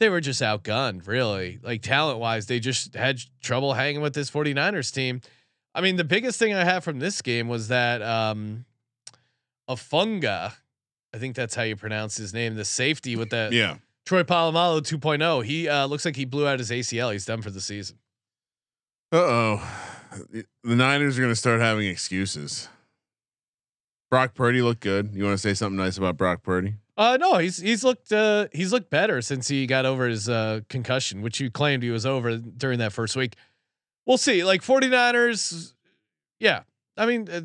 they were just outgunned, really. Like talent wise, they just had trouble hanging with this 49ers team. I mean, the biggest thing I have from this game was that um Afunga, I think that's how you pronounce his name, the safety with the Yeah. Troy Polamalu 2.0. He uh, looks like he blew out his ACL. He's done for the season. Uh oh. The Niners are going to start having excuses. Brock Purdy looked good. You want to say something nice about Brock Purdy? Uh no, he's he's looked uh he's looked better since he got over his uh concussion, which you claimed he was over during that first week. We'll see. Like 49ers yeah. I mean uh,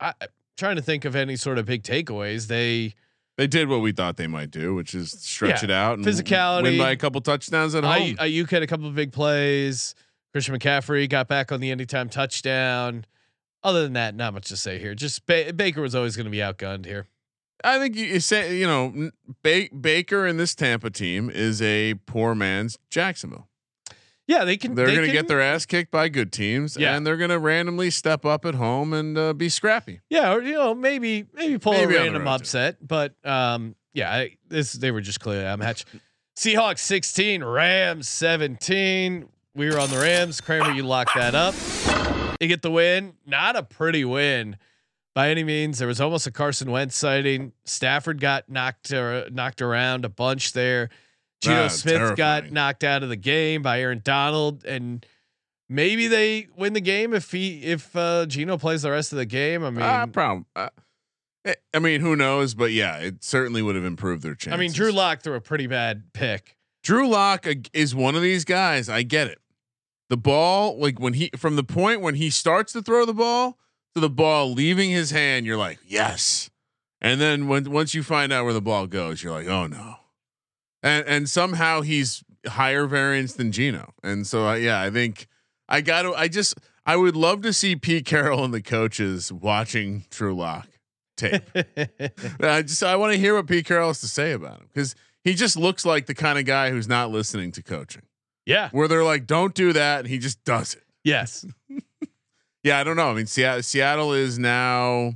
I I'm trying to think of any sort of big takeaways. They They did what we thought they might do, which is stretch Yeah. it out and Physicality. win by a couple touchdowns at I home. Aiyuk had a couple of big plays. Christian McCaffrey got back on the anytime touchdown. Other than that, not much to say here. Just ba- Baker was always going to be outgunned here. I think you, you say you know ba- Baker and this Tampa team is a poor man's Jacksonville. Yeah, they can. They're they going to get their ass kicked by good teams, Yeah. and they're going to randomly step up at home and uh, be scrappy. Yeah, or you know, maybe maybe pull Maybe a random road, too. upset, but um, yeah, I, this they were just clearly outmatched. Seahawks 16, Rams 17. We were on the Rams. Kramer, you locked that up. You get the win. Not a pretty win by any means. There was almost a Carson Wentz sighting. Stafford got knocked uh, knocked around a bunch there. Geno Ah, Smith got knocked out of the game by Aaron Donald, and maybe they win the game if he if uh, Geno plays the rest of the game. I mean, uh, problem. Uh, I mean, who knows? But yeah, it certainly would have improved their chances. I mean, Drew Lock threw a pretty bad pick. Drew Lock is one of these guys. I get it. the ball, like when he from the point when he starts to throw the ball to the ball leaving his hand, you're like, yes. And then when once you find out where the ball goes, you're like, oh no. And and somehow he's higher variance than Geno. And so uh, yeah, I think I got to. I just I would love to see Pete Carroll and the coaches watching Drew Lock tape. I just I want to hear what Pete Carroll has to say about him because he just looks like the kind of guy who's not listening to coaching. yeah. Where they're like, "Don't do that," and he just does it. Yes. Yeah, I don't know. I mean, Seattle, Seattle is now.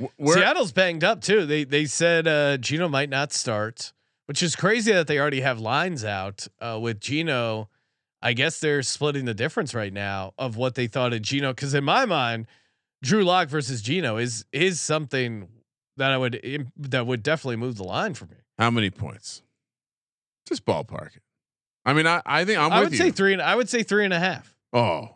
wh- Seattle's banged up too. They they said uh, Geno might not start, which is crazy that they already have lines out uh, with Geno. I guess they're splitting the difference right now of what they thought of Geno. Because in my mind, Drew Lock versus Geno is is something that I would that would definitely move the line for me. How many points? Just ballpark it. I mean, I, I think I'm I would you. say three. And I would say three and a half. Oh,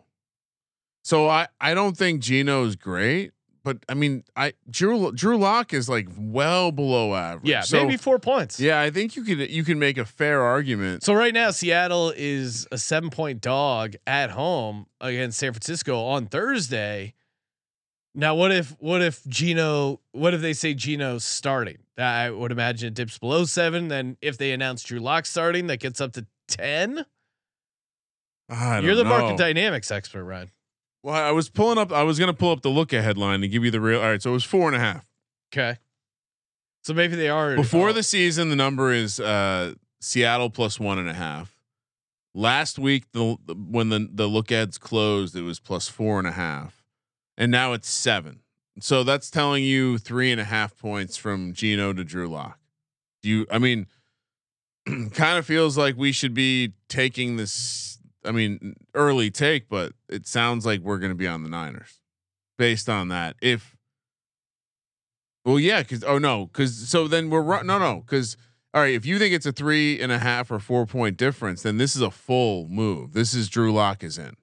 so I I don't think Geno is great, but I mean, I Drew Drew Lock is like well below average. Yeah, so, maybe four points. Yeah, I think you could you can make a fair argument. So right now, Seattle is a seven point dog at home against San Francisco on Thursday. Now, what if what if Geno? What if they say Geno's starting? I would imagine it dips below seven. Then if they announce Drew Lock starting, that gets up to ten. You're the know. market dynamics expert, Ryan. Well, I was pulling up. I was gonna pull up the look at headline to give you the real. All right, so it was four and a half. Okay. So maybe they are Before oh, the season, the number is uh, Seattle plus one and a half. Last week, the, the when the the look ads closed, it was plus four and a half, and now it's seven. So that's telling you three and a half points from Geno to Drew Lock. Do you? I mean, kind of feels like we should be taking this. I mean, early take, but it sounds like we're going to be on the Niners based on that. If well, yeah, because oh no, because so then we're. No, no, because all right, if you think it's a three and a half or four point difference, then this is a full move. This is Drew Lock is in.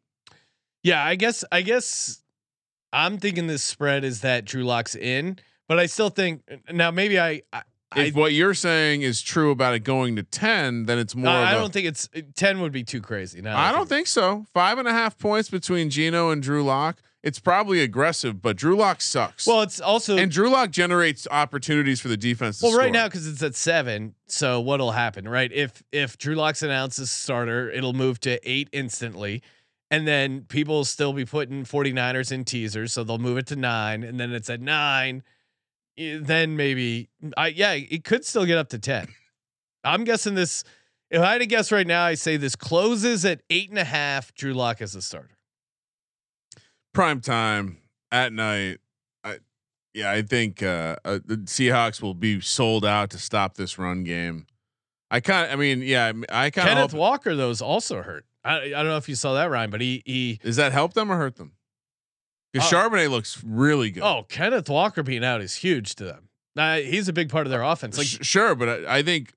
Yeah, I guess I guess I'm thinking this spread is that Drew Lock's in, but I still think now maybe I I, If what you're saying is true about it going to ten, then it's more. I of a- don't think it's ten would be too crazy. No, I don't think so. Five and a half points between Geno and Drew Lock. It's probably aggressive, but Drew Lock sucks. Well, it's also and Drew Lock generates opportunities for the defense. To well right score. now because it's at seven. So what'll happen, right? If if Drew Lock's announces starter, it'll move to eight instantly. And then people will still be putting 49ers in teasers, so they'll move it to nine, and then it's at nine. Eh, Then maybe I yeah, it could still get up to 10. I'm guessing this. If I had to guess right now, I say this closes at eight and a half. Drew Lock as a starter. prime time at night. I, yeah, I think uh, uh, the Seahawks will be sold out to stop this run game. I kind, I mean, yeah, I kind of Kenneth. Walker though is also hurt. I, I don't know if you saw that, Ryan, but he he. Does that help them or hurt them? Because Oh. Charbonnet looks really good. Oh, Kenneth Walker being out is huge to them. Uh, he's a big part of their offense. Like Sh- sure, but I, I think,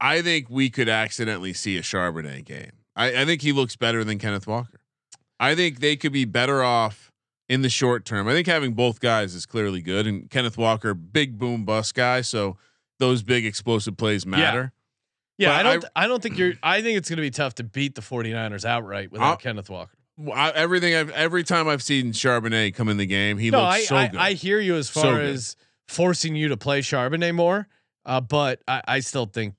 I think we could accidentally see a Charbonnet game. I, I think he looks better than Kenneth Walker. I think they could be better off in the short term. I think having both guys is clearly good, and Kenneth Walker, big boom bust guy, so those big explosive plays matter. yeah, but I don't I, don't think you're I think it's going to be tough to beat the 49ers outright without I'll- Kenneth Walker. I, everything I've every time I've seen Charbonnet come in the game, he no, looks I, so I, good. I hear you as far good. as forcing you to play Charbonnet more, uh, but I, I still think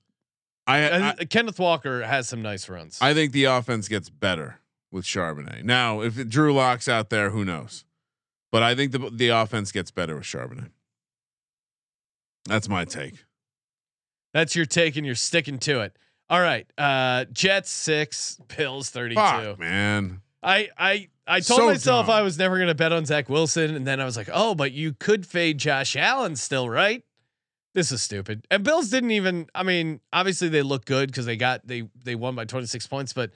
I, I, Kenneth Walker has some nice runs. I think the offense gets better with Charbonnet. Now, if Drew Locks out there, who knows? But I think the the offense gets better with Charbonnet. That's my take. That's your take, and you're sticking to it. All right, uh, Jets six, Bills thirty two. Fuck, man. I I I told So myself dumb. I was never gonna bet on Zach Wilson, and then I was like, oh, but you could fade Josh Allen still, right? This is stupid. And Bills didn't even. I mean, obviously they look good because they got they they won by 26 points, but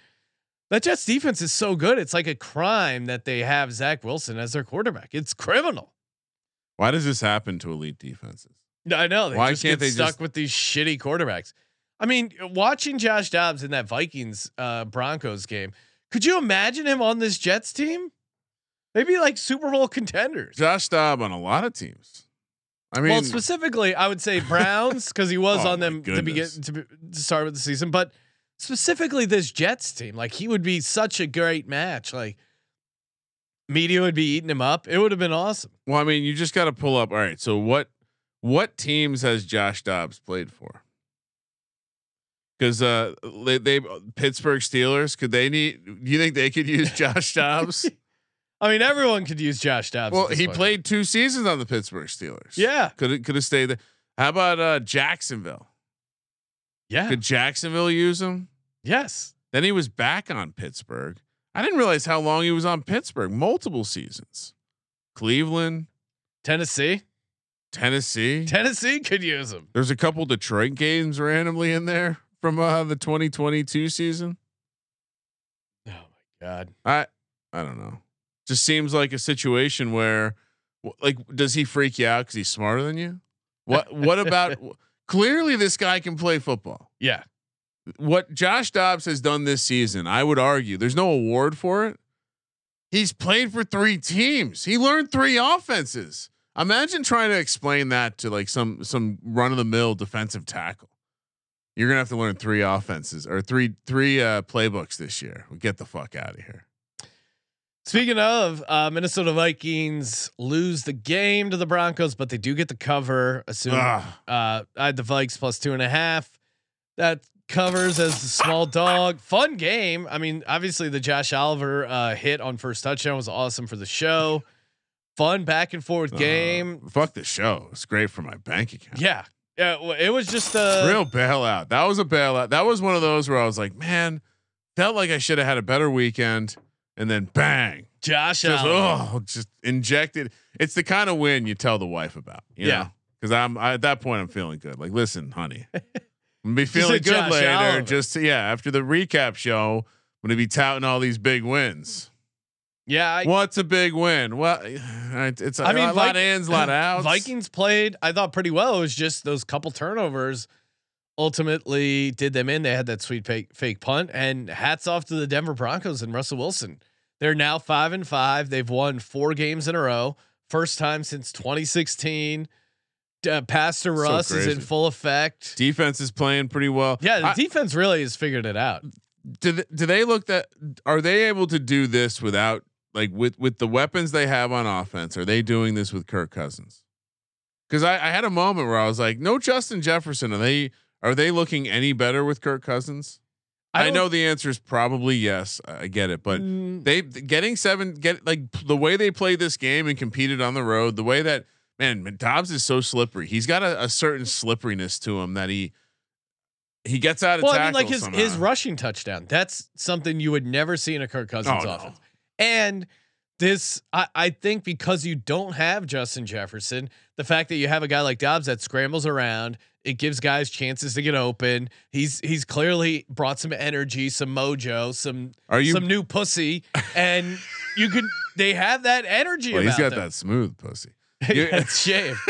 that Jets defense is so good. It's like a crime that they have Zach Wilson as their quarterback. It's criminal. Why does this happen to elite defenses? I know. They Why just can't get they stuck just- with these shitty quarterbacks? I mean, watching Josh Dobbs in that Vikings uh, Broncos game, could you imagine him on this Jets team? They'd be like Super Bowl contenders. Josh Staub on a lot of teams. I mean, well, specifically, I would say Browns because he was Oh on them to begin to, be, to start with the season. But specifically this Jets team. Like he would be such a great match. Like media would be eating him up. It would have been awesome. Well, I mean, you just got to pull up. All right, so what what teams has Josh Dobbs played for? Because uh, they, they Pittsburgh Steelers could they need? Do you think they could use Josh Dobbs? I mean, everyone could use Josh Dobbs. well, he point. played two seasons on the Pittsburgh Steelers. Yeah, could it could have stayed there. How about uh, Jacksonville? yeah, Could Jacksonville use him? yes. Then he was back on Pittsburgh. I didn't realize how long he was on Pittsburgh. Multiple seasons. Cleveland, Tennessee, Tennessee. Tennessee could use him. There's a couple Detroit games randomly in there from uh, the 2022 season. Oh my god. I I don't know. Just seems like a situation where, like, does he freak you out because he's smarter than you? What What about? clearly, this guy can play football. Yeah. What Josh Dobbs has done this season, I would argue, there's no award for it. He's played for three teams. He learned three offenses. Imagine trying to explain that to like some some run of the mill defensive tackle. You're gonna have to learn three offenses or three three uh, playbooks this year. Get the fuck out of here. Speaking of uh, Minnesota Vikings lose the game to the Broncos, but they do get the cover. Assume uh, I had the Vikes plus two and a half. That covers as the small dog. Fun game. I mean, obviously the Josh Oliver uh, hit on first touchdown was awesome for the show. Fun back and forth Uh, game. fuck the show. It's great for my bank account. Yeah, yeah. well, It was just a Real bailout. That was a bailout. That was one of those where I was like, man, felt like I should have had a better weekend. And then bang, Josh just oh, just injected. It's the kind of win you tell the wife about. You Yeah. Because I'm I, at that point, I'm feeling good. Like, listen, honey, I'm gonna be feeling good Josh later. Just to- yeah, after the recap show, I'm gonna be touting all these big wins. Yeah, I, What's a big win? Well, it's, a I mean, lot, lot of ins, a lot of outs. Vikings played, I thought pretty well. It was just those couple turnovers ultimately did them in. They had that sweet fake, fake punt, and hats off to the Denver Broncos and Russell Wilson. They're now five and five. They've won four games in a row, first time since 2016. Uh, Pastor Russ is in full effect. defense is playing pretty well. yeah, the I- defense really has figured it out. do they, do they look that are they able to do this without like with with the weapons they have on offense? Are they doing this with Kirk Cousins? Because I, I had a moment where I was like, no, Justin Jefferson. Are they are they looking any better with Kirk Cousins? I, don't- know the answer is probably yes. I get it, but Mm, they getting seven get like the way they played this game and competed on the road, the way that man Dobbs is so slippery. He's got a, a certain slipperiness to him that he he gets out of well, I mean, like his somehow. his rushing touchdown. That's something you would never see in a Kirk Cousins Oh, no. And this, I, I think, because you don't have Justin Jefferson, the fact that you have a guy like Dobbs that scrambles around, it gives guys chances to get open. He's he's clearly brought some energy, some mojo, some Are you some new pussy, and you could they have that energy. Well, he's got them. that smooth pussy. That's shame.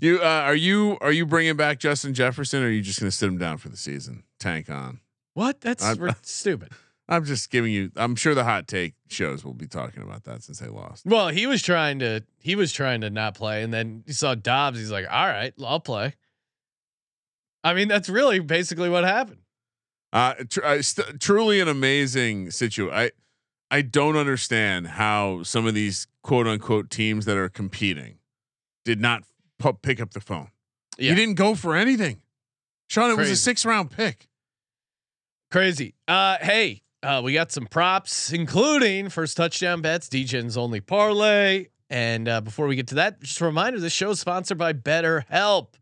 You uh, are you are you bringing back Justin Jefferson, or are you just going to sit him down for the season? Tank on. What? That's I'm- stupid. I'm just giving you. I'm sure the hot take shows will be talking about that since they lost. Well, he was trying to he was trying to not play, and then he saw Dobbs. He's like, "All right, I'll play." I mean, that's really basically what happened. Uh, tr- uh, st- truly an amazing situation. I I don't understand how some of these quote unquote teams that are competing did not pu- pick up the phone. Yeah. He didn't go for anything. Sean, it was a six round pick. Crazy. Uh, hey, uh, we got some props, including first touchdown bets, DJ's only parlay. And uh, before we get to that, just a reminder: this show is sponsored by BetterHelp.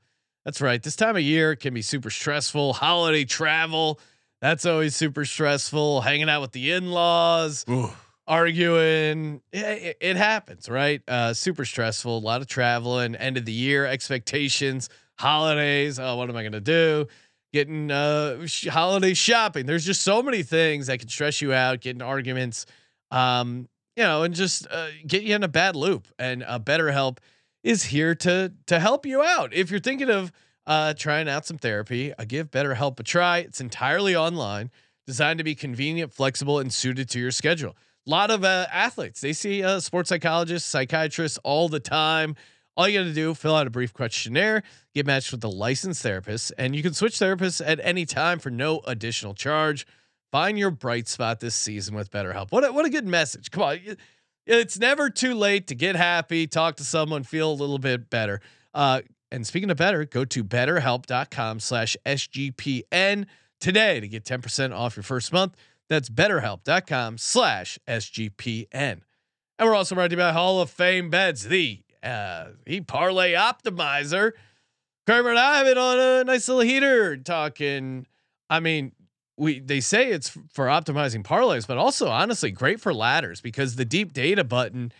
That's right. This time of year can be super stressful. Holiday travel, that's always super stressful. Hanging out with the in-laws. Ooh. arguing. It, it, it happens, right? Uh, super stressful. A lot of traveling. End of the year expectations, holidays. Oh, what am I gonna do? Getting uh, holiday shopping. There's just so many things that can stress you out. Getting arguments, um, you know, and just uh, get you in a bad loop. And uh, BetterHelp is here to to help you out. If you're thinking of uh, trying out some therapy, uh, give BetterHelp a try. It's entirely online, designed to be convenient, flexible, and suited to your schedule. A lot of uh, athletes they see uh, sports psychologists, psychiatrists all the time. All you got to do, fill out a brief questionnaire, get matched with a licensed therapist, and you can switch therapists at any time for no additional charge. Find your bright spot this season with BetterHelp. What a, what a good message. Come on. It's never too late to get happy, talk to someone, feel a little bit better. Uh, and speaking of better, go to betterhelp.com slash SGPN today to get 10% off your first month. That's betterhelp.com slash SGPN. And we're also brought to you by Hall of Fame Bets, the uh, the parlay optimizer. Kramer and I have been on a nice little heater talking. I mean, we they say it's for optimizing parlays, but also honestly great for ladders because the deep data button,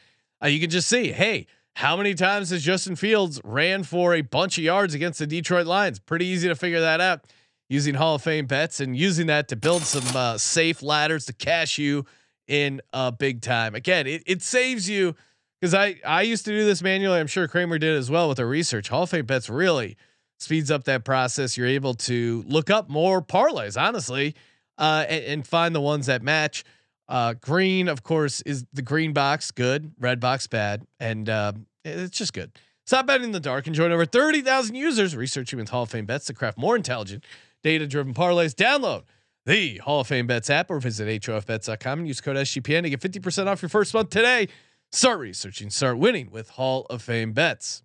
uh, you can just see, hey, how many times has Justin Fields ran for a bunch of yards against the Detroit Lions? Pretty easy to figure that out using Hall of Fame bets and using that to build some uh, safe ladders to cash you in uh, big time. Again, it, it saves you because I I used to do this manually. I'm sure Kramer did as well with the research. Hall of Fame bets really speeds up that process. You're able to look up more parlays, honestly, uh, and, and find the ones that match. Uh, green, of course, is the green box good, red box bad, and uh, it's just good. Stop betting in the dark and join over 30,000 users researching with Hall of Fame bets to craft more intelligent, data driven parlays. Download the Hall of Fame bets app or visit HOFbets.com and use code SGPN to get 50% off your first month today. Start researching, start winning with Hall of Fame bets.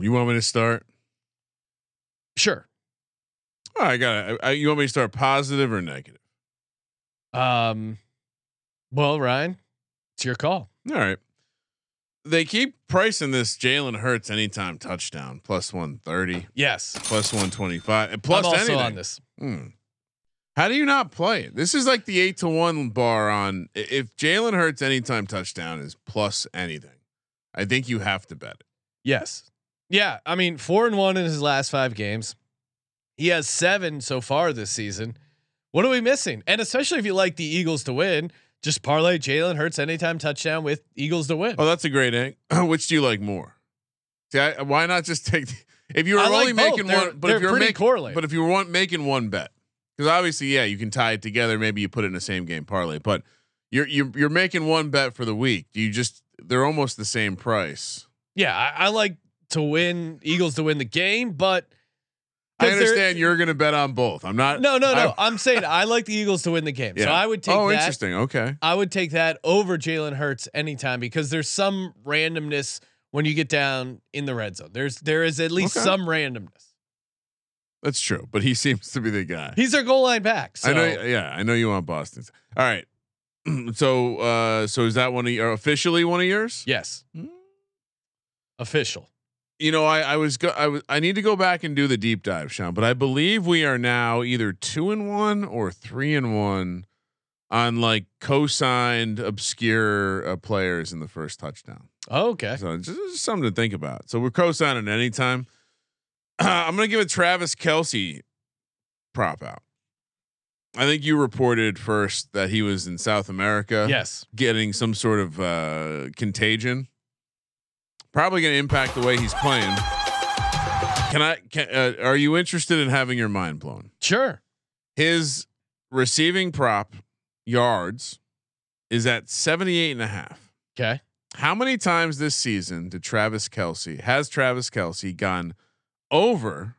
You want me to start? Sure. Oh, I got it. You want me to start positive or negative? Um, well, Ryan, it's your call. All right. They keep pricing this Jalen Hurts anytime touchdown plus one thirty, Yes. plus one twenty five, plus I'm also anything. on this. Hmm. How do you not play it? This is like the eight to one bar on if Jalen Hurts anytime touchdown is plus anything. I think you have to bet it. Yes. Yeah. I mean, four and one in his last five games. He has seven so far this season. What are we missing? And especially if you like the Eagles to win, just parlay Jalen Hurts anytime touchdown with Eagles to win. Oh, that's a great egg. Which do you like more? See, I, why not just take? The, if you were I only both. making one, but if you're making, correlated. but if you were one, making one bet, because obviously, yeah, you can tie it together. Maybe you put it in the same game parlay, but you're you're you're making one bet for the week. You just? They're almost the same price. yeah, I, I like to win Eagles to win the game, but I understand you're going to bet on both. I'm not. No, no, no. I- I'm saying I like the Eagles to win the game. So I would take Oh, that. interesting. Okay. I would take that over Jalen Hurts anytime because there's some randomness when you get down in the red zone. There's there is at least Okay. some randomness. That's true, but he seems to be the guy. He's their goal line back. So I know. Yeah, I know you want Boston's. All right. so, uh, so is that one of your officially one of yours? yes, Hmm. official. You know, I, I was go, I was I need to go back and do the deep dive, Sean. But I believe we are now either two and one or three and one on like co-signed obscure uh, players in the first touchdown. Okay. So just, just something to think about. So we're co-signing anytime. I'm gonna give a Travis Kelce prop out. I think you reported first that he was in South America Yes. getting some sort of uh, contagion. Probably going to impact the way he's playing. Can I? Can, uh, are you interested in having your mind blown? Sure. His receiving prop yards is at 78 and a half. Okay. How many times this season did Travis Kelsey has Travis Kelsey gone over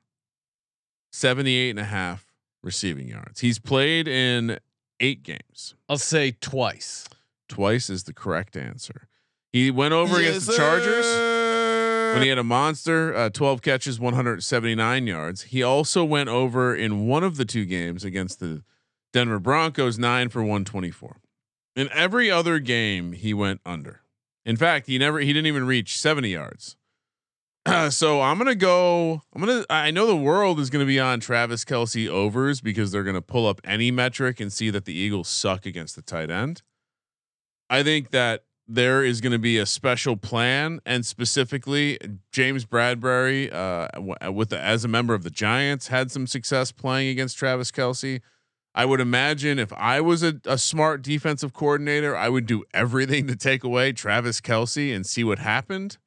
78 and a half receiving yards? He's played in eight games. I'll say twice. Twice is the correct answer. He went over against the Chargers when he had a monster, uh, 12 catches, 179 yards. He also went over in one of the two games against the Denver Broncos, nine for 124. In every other game, he went under. In fact, he never, he didn't even reach 70 yards. so I'm gonna go. I'm gonna. I know the world is gonna be on Travis Kelce overs because they're gonna pull up any metric and see that the Eagles suck against the tight end. I think that there is going to be a special plan, and specifically James Bradberry, uh, w- with the, as a member of the Giants, had some success playing against Travis Kelce. I would imagine if I was a, a smart defensive coordinator, I would do everything to take away Travis Kelce and see what happened.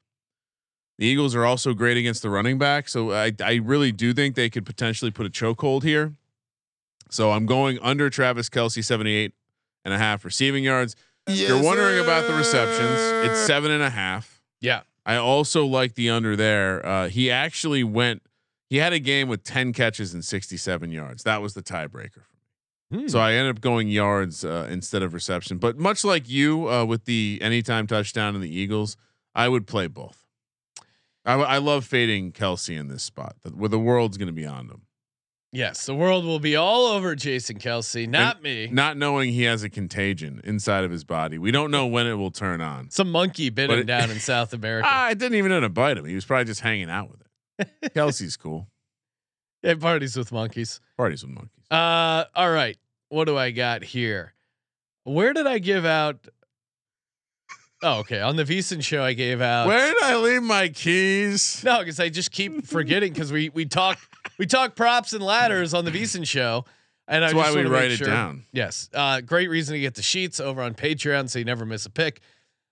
The Eagles are also great against the running back, so I, I really do think they could potentially put a chokehold here. So I'm going under Travis Kelce, 78 and a half receiving yards. If you're wondering about the receptions, it's seven and a half. Yeah. I also like the under there. Uh, he actually went. He had a game with ten catches and 67 yards. That was the tiebreaker for me. Hmm. So I ended up going yards uh, instead of reception. But much like you uh, with the anytime touchdown and the Eagles, I would play both. I, I love fading Kelce in this spot, the- where the world's going to be on them. Yes, the world will be all over Jason Kelce, not me. Not knowing he has a contagion inside of his body, we don't know when it will turn on. Some monkey bit But him it- down in South America. Ah, I didn't even know to bite him. He was probably just hanging out with it. Kelce's cool. yeah, parties with monkeys. Parties with monkeys. Uh, all right. What do I got here? Where did I give out? Oh, okay. On the VSiN show, I gave out. Where did I leave my keys? No, because I just keep forgetting because we we talk we talk props and ladders on the VSiN show, and That's I why just we write it sure- down. Yes, uh, great reason to get the sheets over on Patreon so you never miss a pick.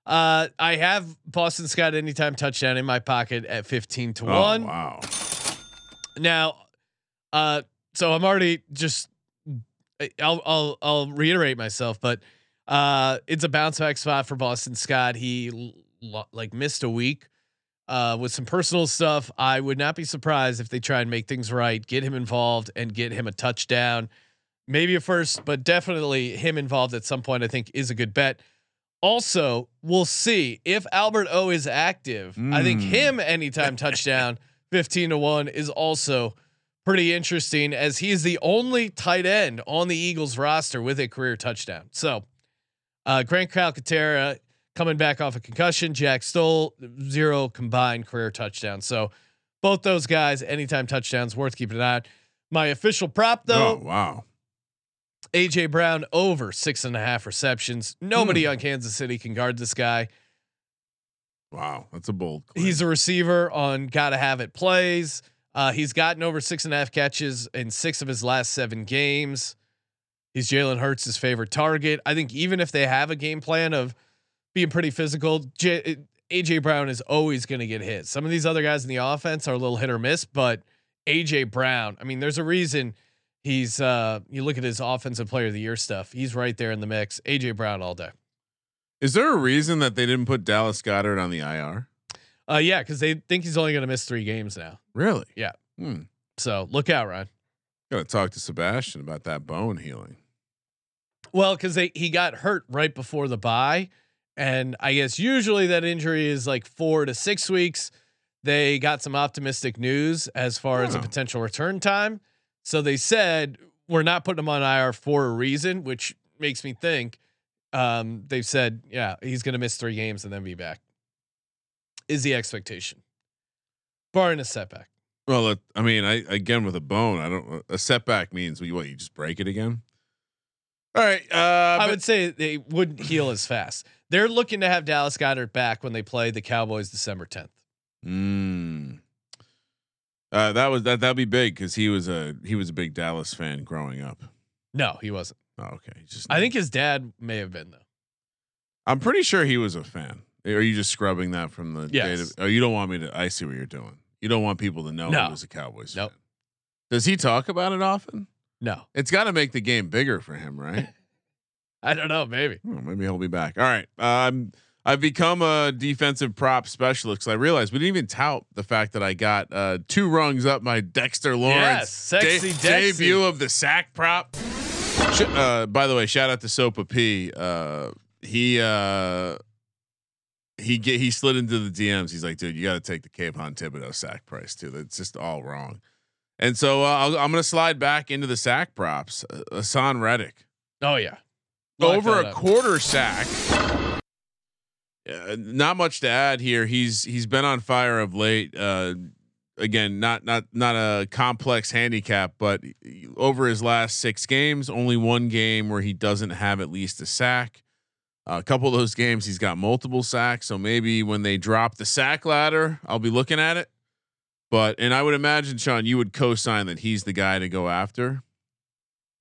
Uh, I have Boston Scott anytime touchdown in my pocket at fifteen to Oh, one. wow. Now, uh, so I'm already just. I'll I'll I'll reiterate myself, but uh, it's a bounce back spot for Boston Scott. He lo- like missed a week uh, with some personal stuff. I would not be surprised if they try and make things right, get him involved, and get him a touchdown. Maybe a first, but definitely him involved at some point. I think is a good bet. Also, we'll see if Albert O is active. I think Mm. him anytime touchdown, fifteen to one, is also pretty interesting as he is the only tight end on the Eagles roster with a career touchdown. So, uh, Grant Calcaterra coming back off a concussion, Jack Stoll zero combined career touchdowns. So, both those guys anytime touchdowns worth keeping an eye on. My official prop though, Oh wow. AJ Brown over six and a half receptions. Nobody on Kansas City can guard this guy. Wow. That's a bold claim. He's a receiver on gotta have it plays. Uh, he's gotten over six and a half catches in six of his last seven games. He's Jalen Hurts' favorite target. I think even if they have a game plan of being pretty physical, J- AJ Brown is always going to get hit. Some of these other guys in the offense are a little hit or miss, but AJ Brown, I mean, there's a reason he's. Uh, you look at his offensive player of the year stuff; he's right there in the mix. AJ Brown all day. Is there a reason that they didn't put Dallas Goedert on the IR? Uh, yeah, because they think he's only going to miss three games now. Really? Yeah. Hmm. So look out, Ryan. Got to talk to Sebastian about that bone healing. Well, because he got hurt right before the bye, and I guess usually that injury is like four to six weeks. They got some optimistic news as far as a potential return time. So they said we're not putting him on IR for a reason, which makes me think um, they've said yeah he's going to miss three games and then be back. Is the expectation, barring a setback? Well, I mean, I again with a bone, I don't. A setback means what? You just break it again. All right. Uh, I would say they wouldn't heal as fast. They're looking to have Dallas Goedert back when they play the Cowboys December 10th. Mm. Uh, that was that. That'd be big because he was a he was a big Dallas fan growing up. No, he wasn't. Oh, okay, just I think his dad may have been though. I'm pretty sure he was a fan. Are you just scrubbing that from the Yes. data? Oh, you don't want me to. I see what you're doing. You don't want people to know No. he was a Cowboys Nope. fan. Does he talk about it often? No, It's got to make the game bigger for him, right? I don't know. Maybe. Oh, maybe he'll be back. All right. Um, I've become a defensive prop specialist because I realized we didn't even tout the fact that I got uh, two rungs up my Dexter Lawrence Yes, sexy Dexy. debut of the sack prop. Uh, by the way, shout out to Sopa P. Uh, he uh, he get, he slid into the DMs. He's like, dude, you got to take the Kayvon Thibodeaux sack price too. That's just all wrong. And so uh, I'll, I'm going to slide back into the sack props. Uh, Haason Reddick Oh yeah. Lock over a up. quarter sack. Uh, not much to add here. He's he's been on fire of late. Uh, again, not not not a complex handicap, but over his last six games, only one game where he doesn't have at least a sack. a couple of those games, he's got multiple sacks. So maybe when they drop the sack ladder, I'll be looking at it. But and I would imagine Sean, you would co-sign that he's the guy to go after.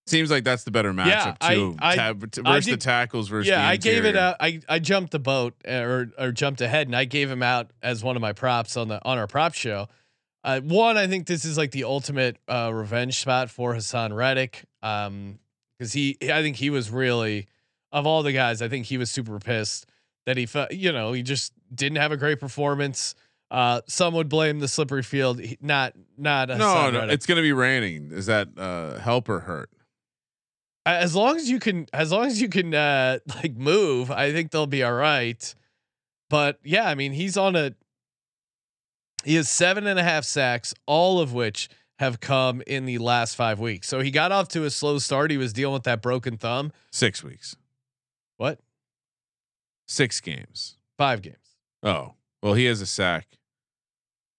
Seems like that's the better matchup Yeah, too. I- ta- versus I the tackles versus Yeah, the I gave it out. I I jumped the boat uh, or or jumped ahead, and I gave him out as one of my props on the on our prop show. Uh, one, I think this is like the ultimate uh, revenge spot for Haason Reddick, um, because he, I think he was really of all the guys, I think he was super pissed that he felt, you know, he just didn't have a great performance. Uh, some would blame the slippery field, not not No, no, it's going to be raining. Is that uh, help or hurt? as long as you can as long as you can uh like move i think they'll be all right. But yeah i mean he's on a he has seven and a half sacks all of which have come in the last five weeks. So he got off to a slow start. He was dealing with that broken thumb. Six weeks, what? Six games. five games. Oh, well, he has a sack.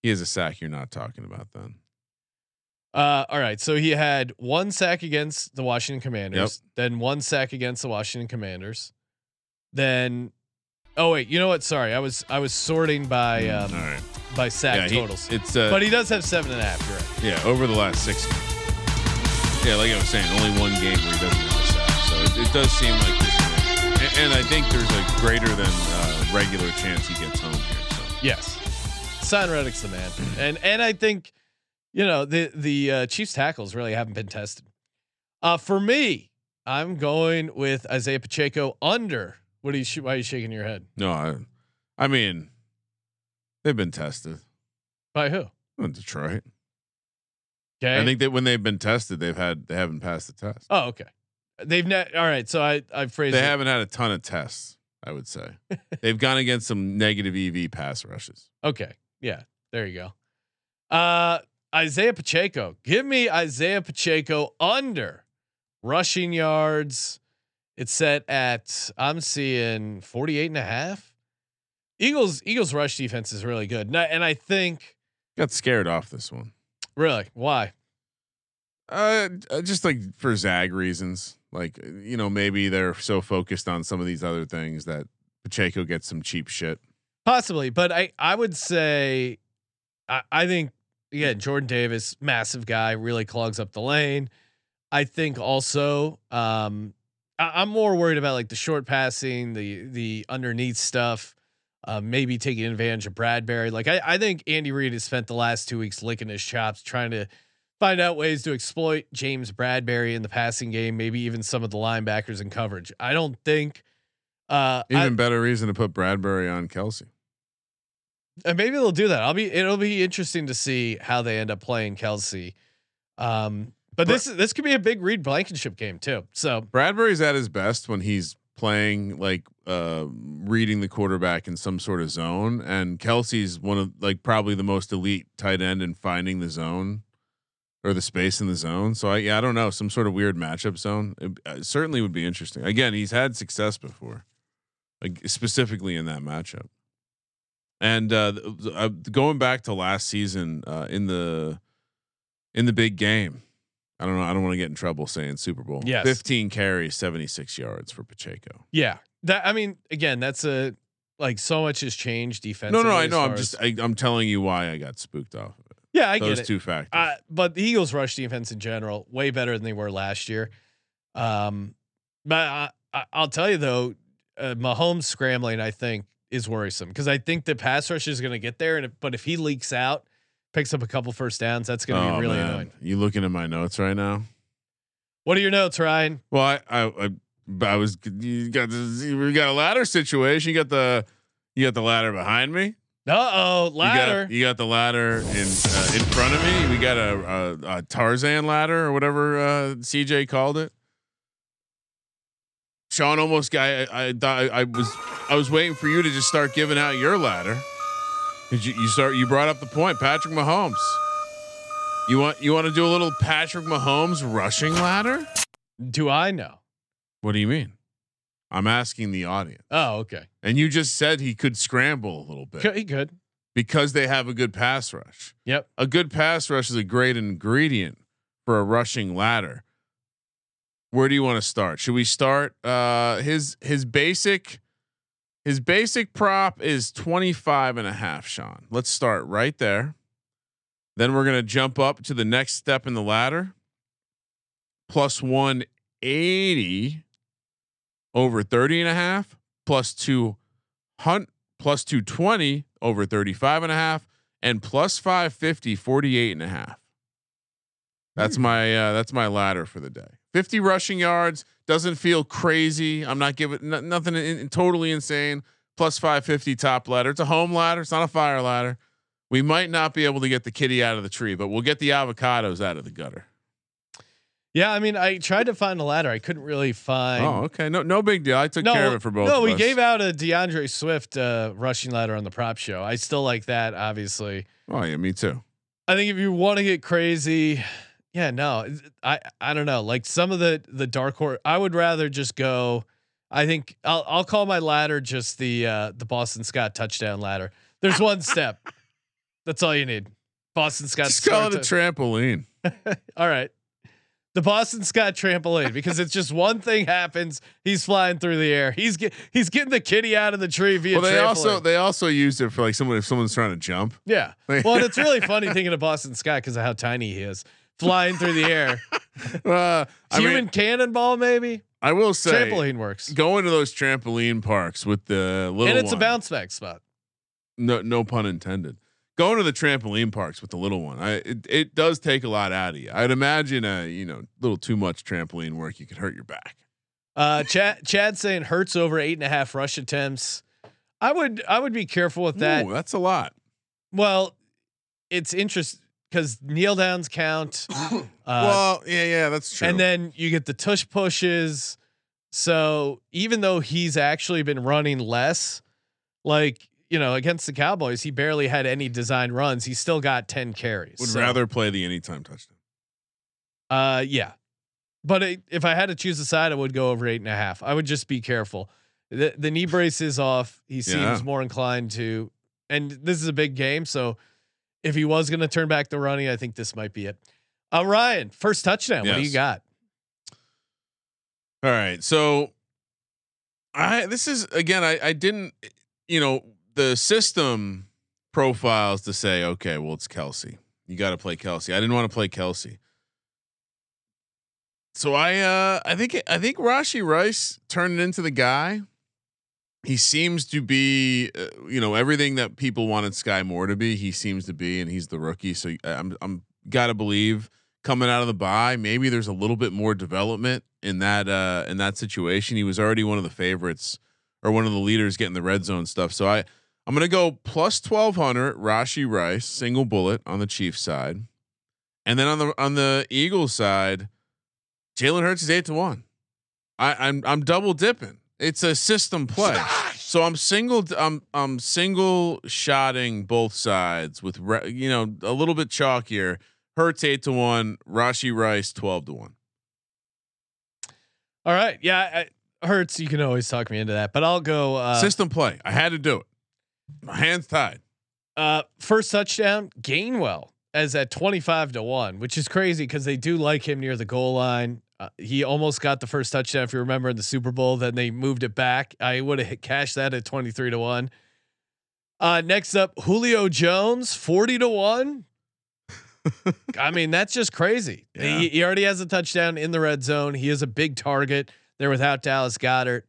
He has a sack. You're not talking about then. uh all right so he had one sack against the washington commanders then one sack against the washington commanders then oh wait you know what sorry i was i was sorting by um All right. by sack Yeah, he- totals it's uh, but he does have seven and a half. Right. yeah over the last six. Games. Yeah, like I was saying, only one game where he doesn't have a sack. So it, it does seem like this. And, and I think there's a greater than uh, regular chance he gets home here. So Yes, Son Reddick's the man, and and I think you know the the uh, Chiefs tackles really haven't been tested. Uh, for me, I'm going with Isaiah Pacheco under. What are you? sh- Why are you shaking your head? no, I, I mean, they've been tested. By who? in Detroit. Okay. I think that when they've been tested, they've had they haven't passed the test. Oh, okay. They've not. All right. So I I phrased. They it- haven't had a ton of tests. I would say they've gone against some negative EV pass rushes. Okay. Yeah. There you go. Uh, Isaiah Pacheco. Give me Isaiah Pacheco under rushing yards. It's set at I'm seeing 48 and a half. Eagles Eagles rush defense is really good. And I, and I think Got scared off this one. really why? Uh, uh, just like for Zag reasons. Like you know, maybe they're so focused on some of these other things that Pacheco gets some cheap shit. Possibly, but I I would say I, I think yeah, Jordan Davis, massive guy, really clogs up the lane. I think also um I, I'm more worried about like the short passing, the the underneath stuff, uh, maybe taking advantage of Bradberry. Like I, I think Andy Reid has spent the last two weeks licking his chops trying to find out ways to exploit James Bradberry in the passing game, maybe even some of the linebackers in coverage. I don't think uh I- Even better reason to put Bradberry on Kelce. And maybe they'll do that. I'll be. It'll be interesting to see how they end up playing Kelce. Um, but Bra- this this could be a big Reed Blankenship game too. So Bradberry's at his best when he's playing like uh reading the quarterback in some sort of zone and Kelce's one of like probably the most elite tight end in finding the zone or the space in the zone. So I yeah, I don't know, some sort of weird matchup zone. It, uh, certainly would be interesting. Again, he's had success before. Like specifically in that matchup. And uh, uh going back to last season uh in the in the big game. I don't know. I don't want to get in trouble saying Super Bowl. Yes. 15 carries, 76 yards for Pacheco. yeah, that I mean, again, that's a like so much has changed defensively. no, no, I know. I'm just, I, I'm telling you why I got spooked off of it. yeah, I Those get it. two factors. Uh, but the Eagles' rush defense in general way better than they were last year. Um, but I, I, I'll tell you though, uh, Mahomes scrambling I think is worrisome because I think the pass rush is going to get there, and if, but if he leaks out, picks up a couple first downs, that's going to Oh, be really man. annoying. You looking at my notes right now? What are your notes, Ryan? Well, I, I, I, I was, you got this, you got a ladder situation. You got the, you got the ladder behind me. Uh oh, ladder. You got, you got the ladder in, uh, in front of me. We got a, a, a Tarzan ladder or whatever uh, CJ called it. Sean almost got. I, I thought I was. I was waiting for you to just start giving out your ladder. Did you, you start? You brought up the point, Patrick Mahomes. You want you want to do a little Patrick Mahomes rushing ladder? Do I know? What do you mean? I'm asking the audience. Oh, okay. And you just said he could scramble a little bit He could. because they have a good pass rush. Yep. A good pass rush is a great ingredient for a rushing ladder. Where do you want to start? Should we start uh his his basic his basic prop is 25 and a half, Sean. Let's start right there. Then we're going to jump up to the next step in the ladder. Plus 180 over 30 and a half, plus 200 plus 220 over 35 and a half and plus 550 48 and a half. That's my uh, that's my ladder for the day. 50 rushing yards doesn't feel crazy. I'm not giving n- nothing in, in totally insane. Plus 550 top ladder. It's a home ladder. It's not a fire ladder. We might not be able to get the kitty out of the tree, but we'll get the avocados out of the gutter. Yeah, I mean, I tried to find a ladder. I couldn't really find. Oh, okay. No, no big deal. I took no, care of it for both. no, we us. gave out a D'Andre Swift uh, rushing ladder on the prop show. I still like that, obviously. Oh yeah, me too. I think if you want to get crazy, yeah, no, I I don't know. Like some of the the dark horse, I would rather just go. I think I'll I'll call my ladder just the uh, the Boston Scott touchdown ladder. There's one step. That's all you need. Boston Scott. Just call it a trampoline. all right. The Boston Scott trampoline because it's just one thing happens. He's flying through the air. He's get, he's getting the kitty out of the tree via. Well, they trampoline. also they also use it for like someone if someone's trying to jump. Yeah. Well, and it's really funny thinking of Boston Scott because of how tiny he is, flying through the air. Uh, I Human mean, cannonball, maybe. I will say, Trampoline works, going to those trampoline parks with the little one. and it's one, a bounce back spot. No, no pun intended. Going to the trampoline parks with the little one, I it, it does take a lot out of you. I'd imagine a you know little too much trampoline work, you could hurt your back. Uh, Chad, Chad saying hurts over eight and a half rush attempts. I would I would be careful with that. Ooh, that's a lot. Well, it's interesting because kneel downs count. Uh, well, yeah, yeah, that's true. and then you get the tush pushes. So even though he's actually been running less, like you know, against the Cowboys, he barely had any design runs. He still got ten carries. would So, rather play the anytime touchdown. Uh, yeah. But it, if I had to choose a side, I would go over eight and a half. I would just be careful. The the knee brace is off. He seems Yeah. more inclined to, and this is a big game. So if he was going to turn back the running, I think this might be it. Uh, Ryan, first touchdown. What do you got? All right. So I this is again I I didn't you know the system profiles to say okay well it's Kelce you got to play Kelce I didn't want to play Kelce so I uh I think I think Rashee Rice turned into the guy he seems to be uh, you know everything that people wanted Skyy Moore to be he seems to be and he's the rookie. So I'm I'm got to believe coming out of the bye maybe there's a little bit more development in that uh in that situation. He was already one of the favorites or one of the leaders getting the red zone stuff. So I I'm to go plus 1200 Rashee Rice single bullet on the Chiefs side. And then on the on the Eagles side Jalen Hurts is 8 to 1 I I'm I'm double dipping it's a system play so I'm single. I'm I'm single shotting both sides with re, you know a little bit chalkier. Hurts eight to one. Rashee Rice twelve to one. All right. Yeah. I, Hurts, you can always talk me into that, but I'll go. Uh, System play. I had to do it. My hands tied. uh, first touchdown, Gainwell as at 25 to 1, which is crazy because they do like him near the goal line. Uh, he almost got the first touchdown, if you remember, in the Super Bowl. Then they moved it back. I would have cashed that at 23 to 1. Uh, next up, Julio Jones, 40 to 1. I mean, that's just crazy. Yeah. He, he already has a touchdown in the red zone. He is a big target. They're without Dallas Goedert.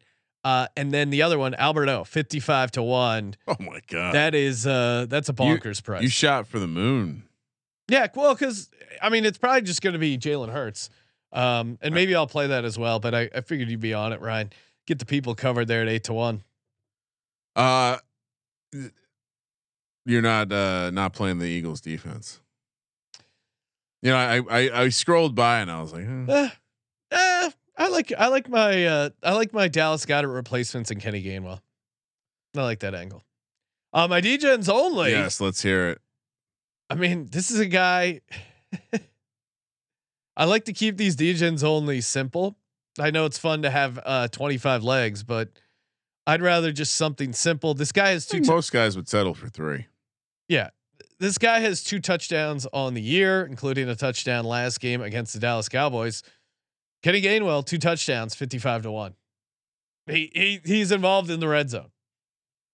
Uh, and then the other one, Alberto, 55 to 1. Oh my god. That is uh that's a bonkers price. you shot for the moon. yeah, well, because I mean it's probably just going to be Jalen Hurts, um, and maybe I'll play that as well. But I, I figured you'd be on it, Ryan. Get the people covered there at eight to one. Uh, you're not uh not playing the Eagles defense. You know, I I, I scrolled by and I was like, eh. Eh, eh, I like I like my uh, I like my Dallas Goedert replacements and Kenny Gainwell. I like that angle. Uh, my DJs only. yes, let's hear it. I mean, this is a guy. I like to keep these DJs only simple. I know it's fun to have uh, 25 legs, but I'd rather just something simple. This guy has two. tou- most guys would settle for three. yeah, this guy has two touchdowns on the year, including a touchdown last game against the Dallas Cowboys. Kenny Gainwell, two touchdowns, 55 to one. He, he he's involved in the red zone.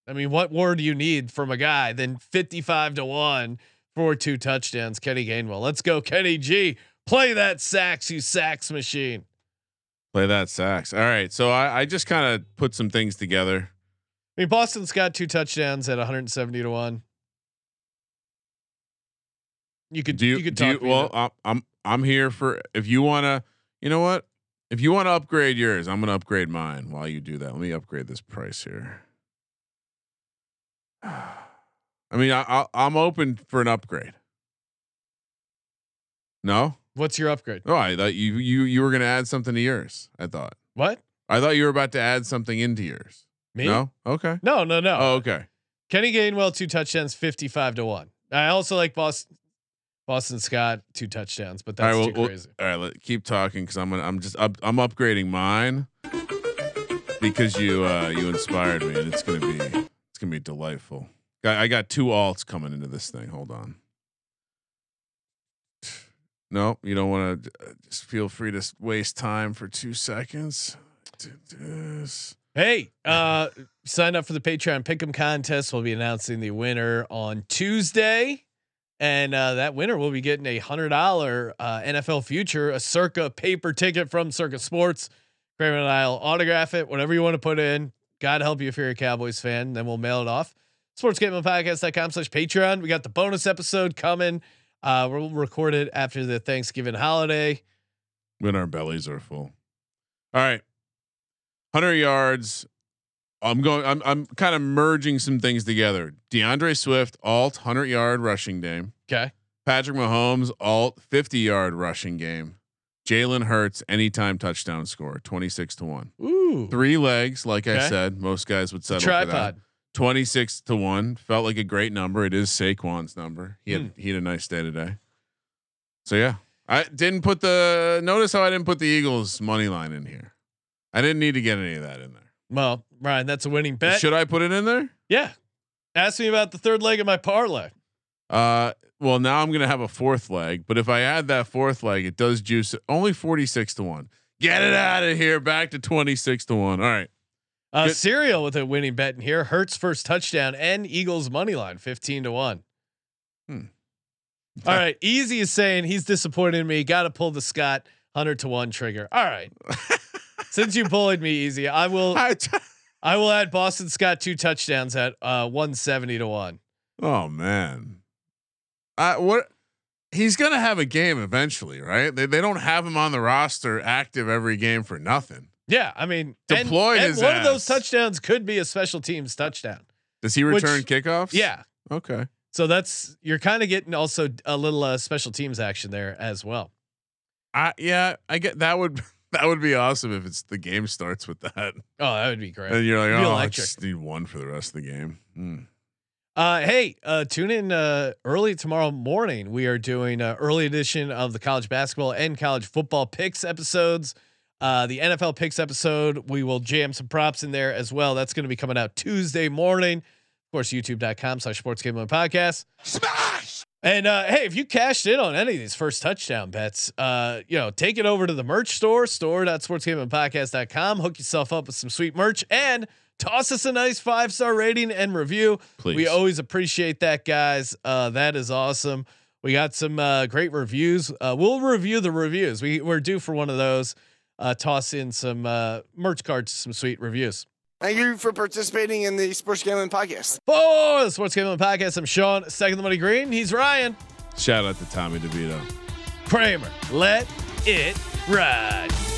I mean, what more do you need from a guy than 55 to one for two touchdowns? Kenny Gainwell. Let's go, Kenny G. Play that sax, you sax machine. Play that sax. All right. So I, I just kind of put some things together. I mean, Boston's got two touchdowns at 170 to one. You could Do you, you could do you, talk well, I'm, I'm, I'm here for, if you want to, you know what? If you want to upgrade yours, I'm going to upgrade mine while you do that. Let me upgrade this price here. I mean, I, I, I'm open for an upgrade. No? What's your upgrade? Oh, I thought you you you were going to add something to yours. I thought. What? I thought you were about to add something into yours. Me? No. Okay. No, no, no. Oh, okay. Kenny Gainwell two touchdowns, fifty-five to one. I also like Boston. Boston Scott two touchdowns, but that's right. too well, crazy. all right. Let, keep talking because I'm gonna, I'm just up, I'm upgrading mine because you uh you inspired me and it's gonna be it's gonna be delightful. I, I got two alts coming into this thing. Hold on. No, you don't want to. Just feel free to waste time for two seconds. Hey, uh, sign up for the Patreon Pick'em contest. We'll be announcing the winner on Tuesday, and uh, that winner will be getting a hundred dollar uh, NFL future, a Circa paper ticket from Circa Sports. Kramer and I'll autograph it, whatever you want to put in. God help you if you're a Cowboys fan. Then we'll mail it off. Sportsgamblingpodcast.com slash Patreon. We got the bonus episode coming. Uh, we'll record it after the Thanksgiving holiday. when our bellies are full. All right. 100 yards. I'm going I'm I'm kind of merging some things together. D'Andre Swift alt 100 yard rushing game. Okay. Patrick Mahomes alt 50 yard rushing game. Jalen Hurts anytime touchdown score 26 to 1. Ooh. Three legs like I said, most guys would settle for that. Tripod. 26 to 1 felt like a great number. It is Saquon's number. He had he had a nice day today. So yeah. I didn't put the notice how I didn't put the Eagles money line in here. I didn't need to get any of that in there. Well, Ryan, that's a winning bet. Should I put it in there? Yeah. Ask me about the third leg of my parlay. Uh well now I'm gonna have a fourth leg, but if I add that fourth leg, it does juice it. only 46 to 1. Get it out of here. Back to 26 to 1. All right. Uh, Good. Serial with a winning bet in here. Hurts first touchdown and Eagles money line 15 to 1. Hmm. All right. Easy is saying he's disappointed in me. Got to pull the Scott 100 to 1 trigger. All right. Since you bullied me easy, I will I- I will add Boston Scott two touchdowns at uh 170 to 1. Oh man. I what he's gonna have a game eventually, right? They they don't have him on the roster active every game for nothing. Yeah, I mean, Deployed and, his one of those touchdowns could be a special teams touchdown. Does he Which- return kickoffs? Yeah. Okay. So that's you're kind of getting also a little uh, special teams action there as well. I yeah, I get that would that would be awesome if it's the game starts with that. Oh, that would be great. And you're like, oh, I just need one for the rest of the game. Hmm. Uh, hey, uh, tune in uh, early tomorrow morning. We are doing an early edition of the college basketball and college football picks episodes. Uh, the NFL picks episode, we will jam some props in there as well. That's going to be coming out Tuesday morning. Of course, youtube.com slash sports gambling podcast. Smash! And uh, hey, if you cashed in on any of these first touchdown bets, uh, you know, take it over to the merch store, store.sportsgamblingpodcast.com, hook yourself up with some sweet merch and toss us a nice five star rating and review. Please. We always appreciate that, guys. Uh, that is awesome. We got some uh, great reviews. Uh, we'll review the reviews. We we're due for one of those. Uh, toss in some uh, merch cards, some sweet reviews. Thank you for participating in the Sports Gambling Podcast. For the Sports Gambling Podcast, I'm Sean, second the money green. He's Ryan Shout out to Tommy DeVito. Kramer. Let it ride.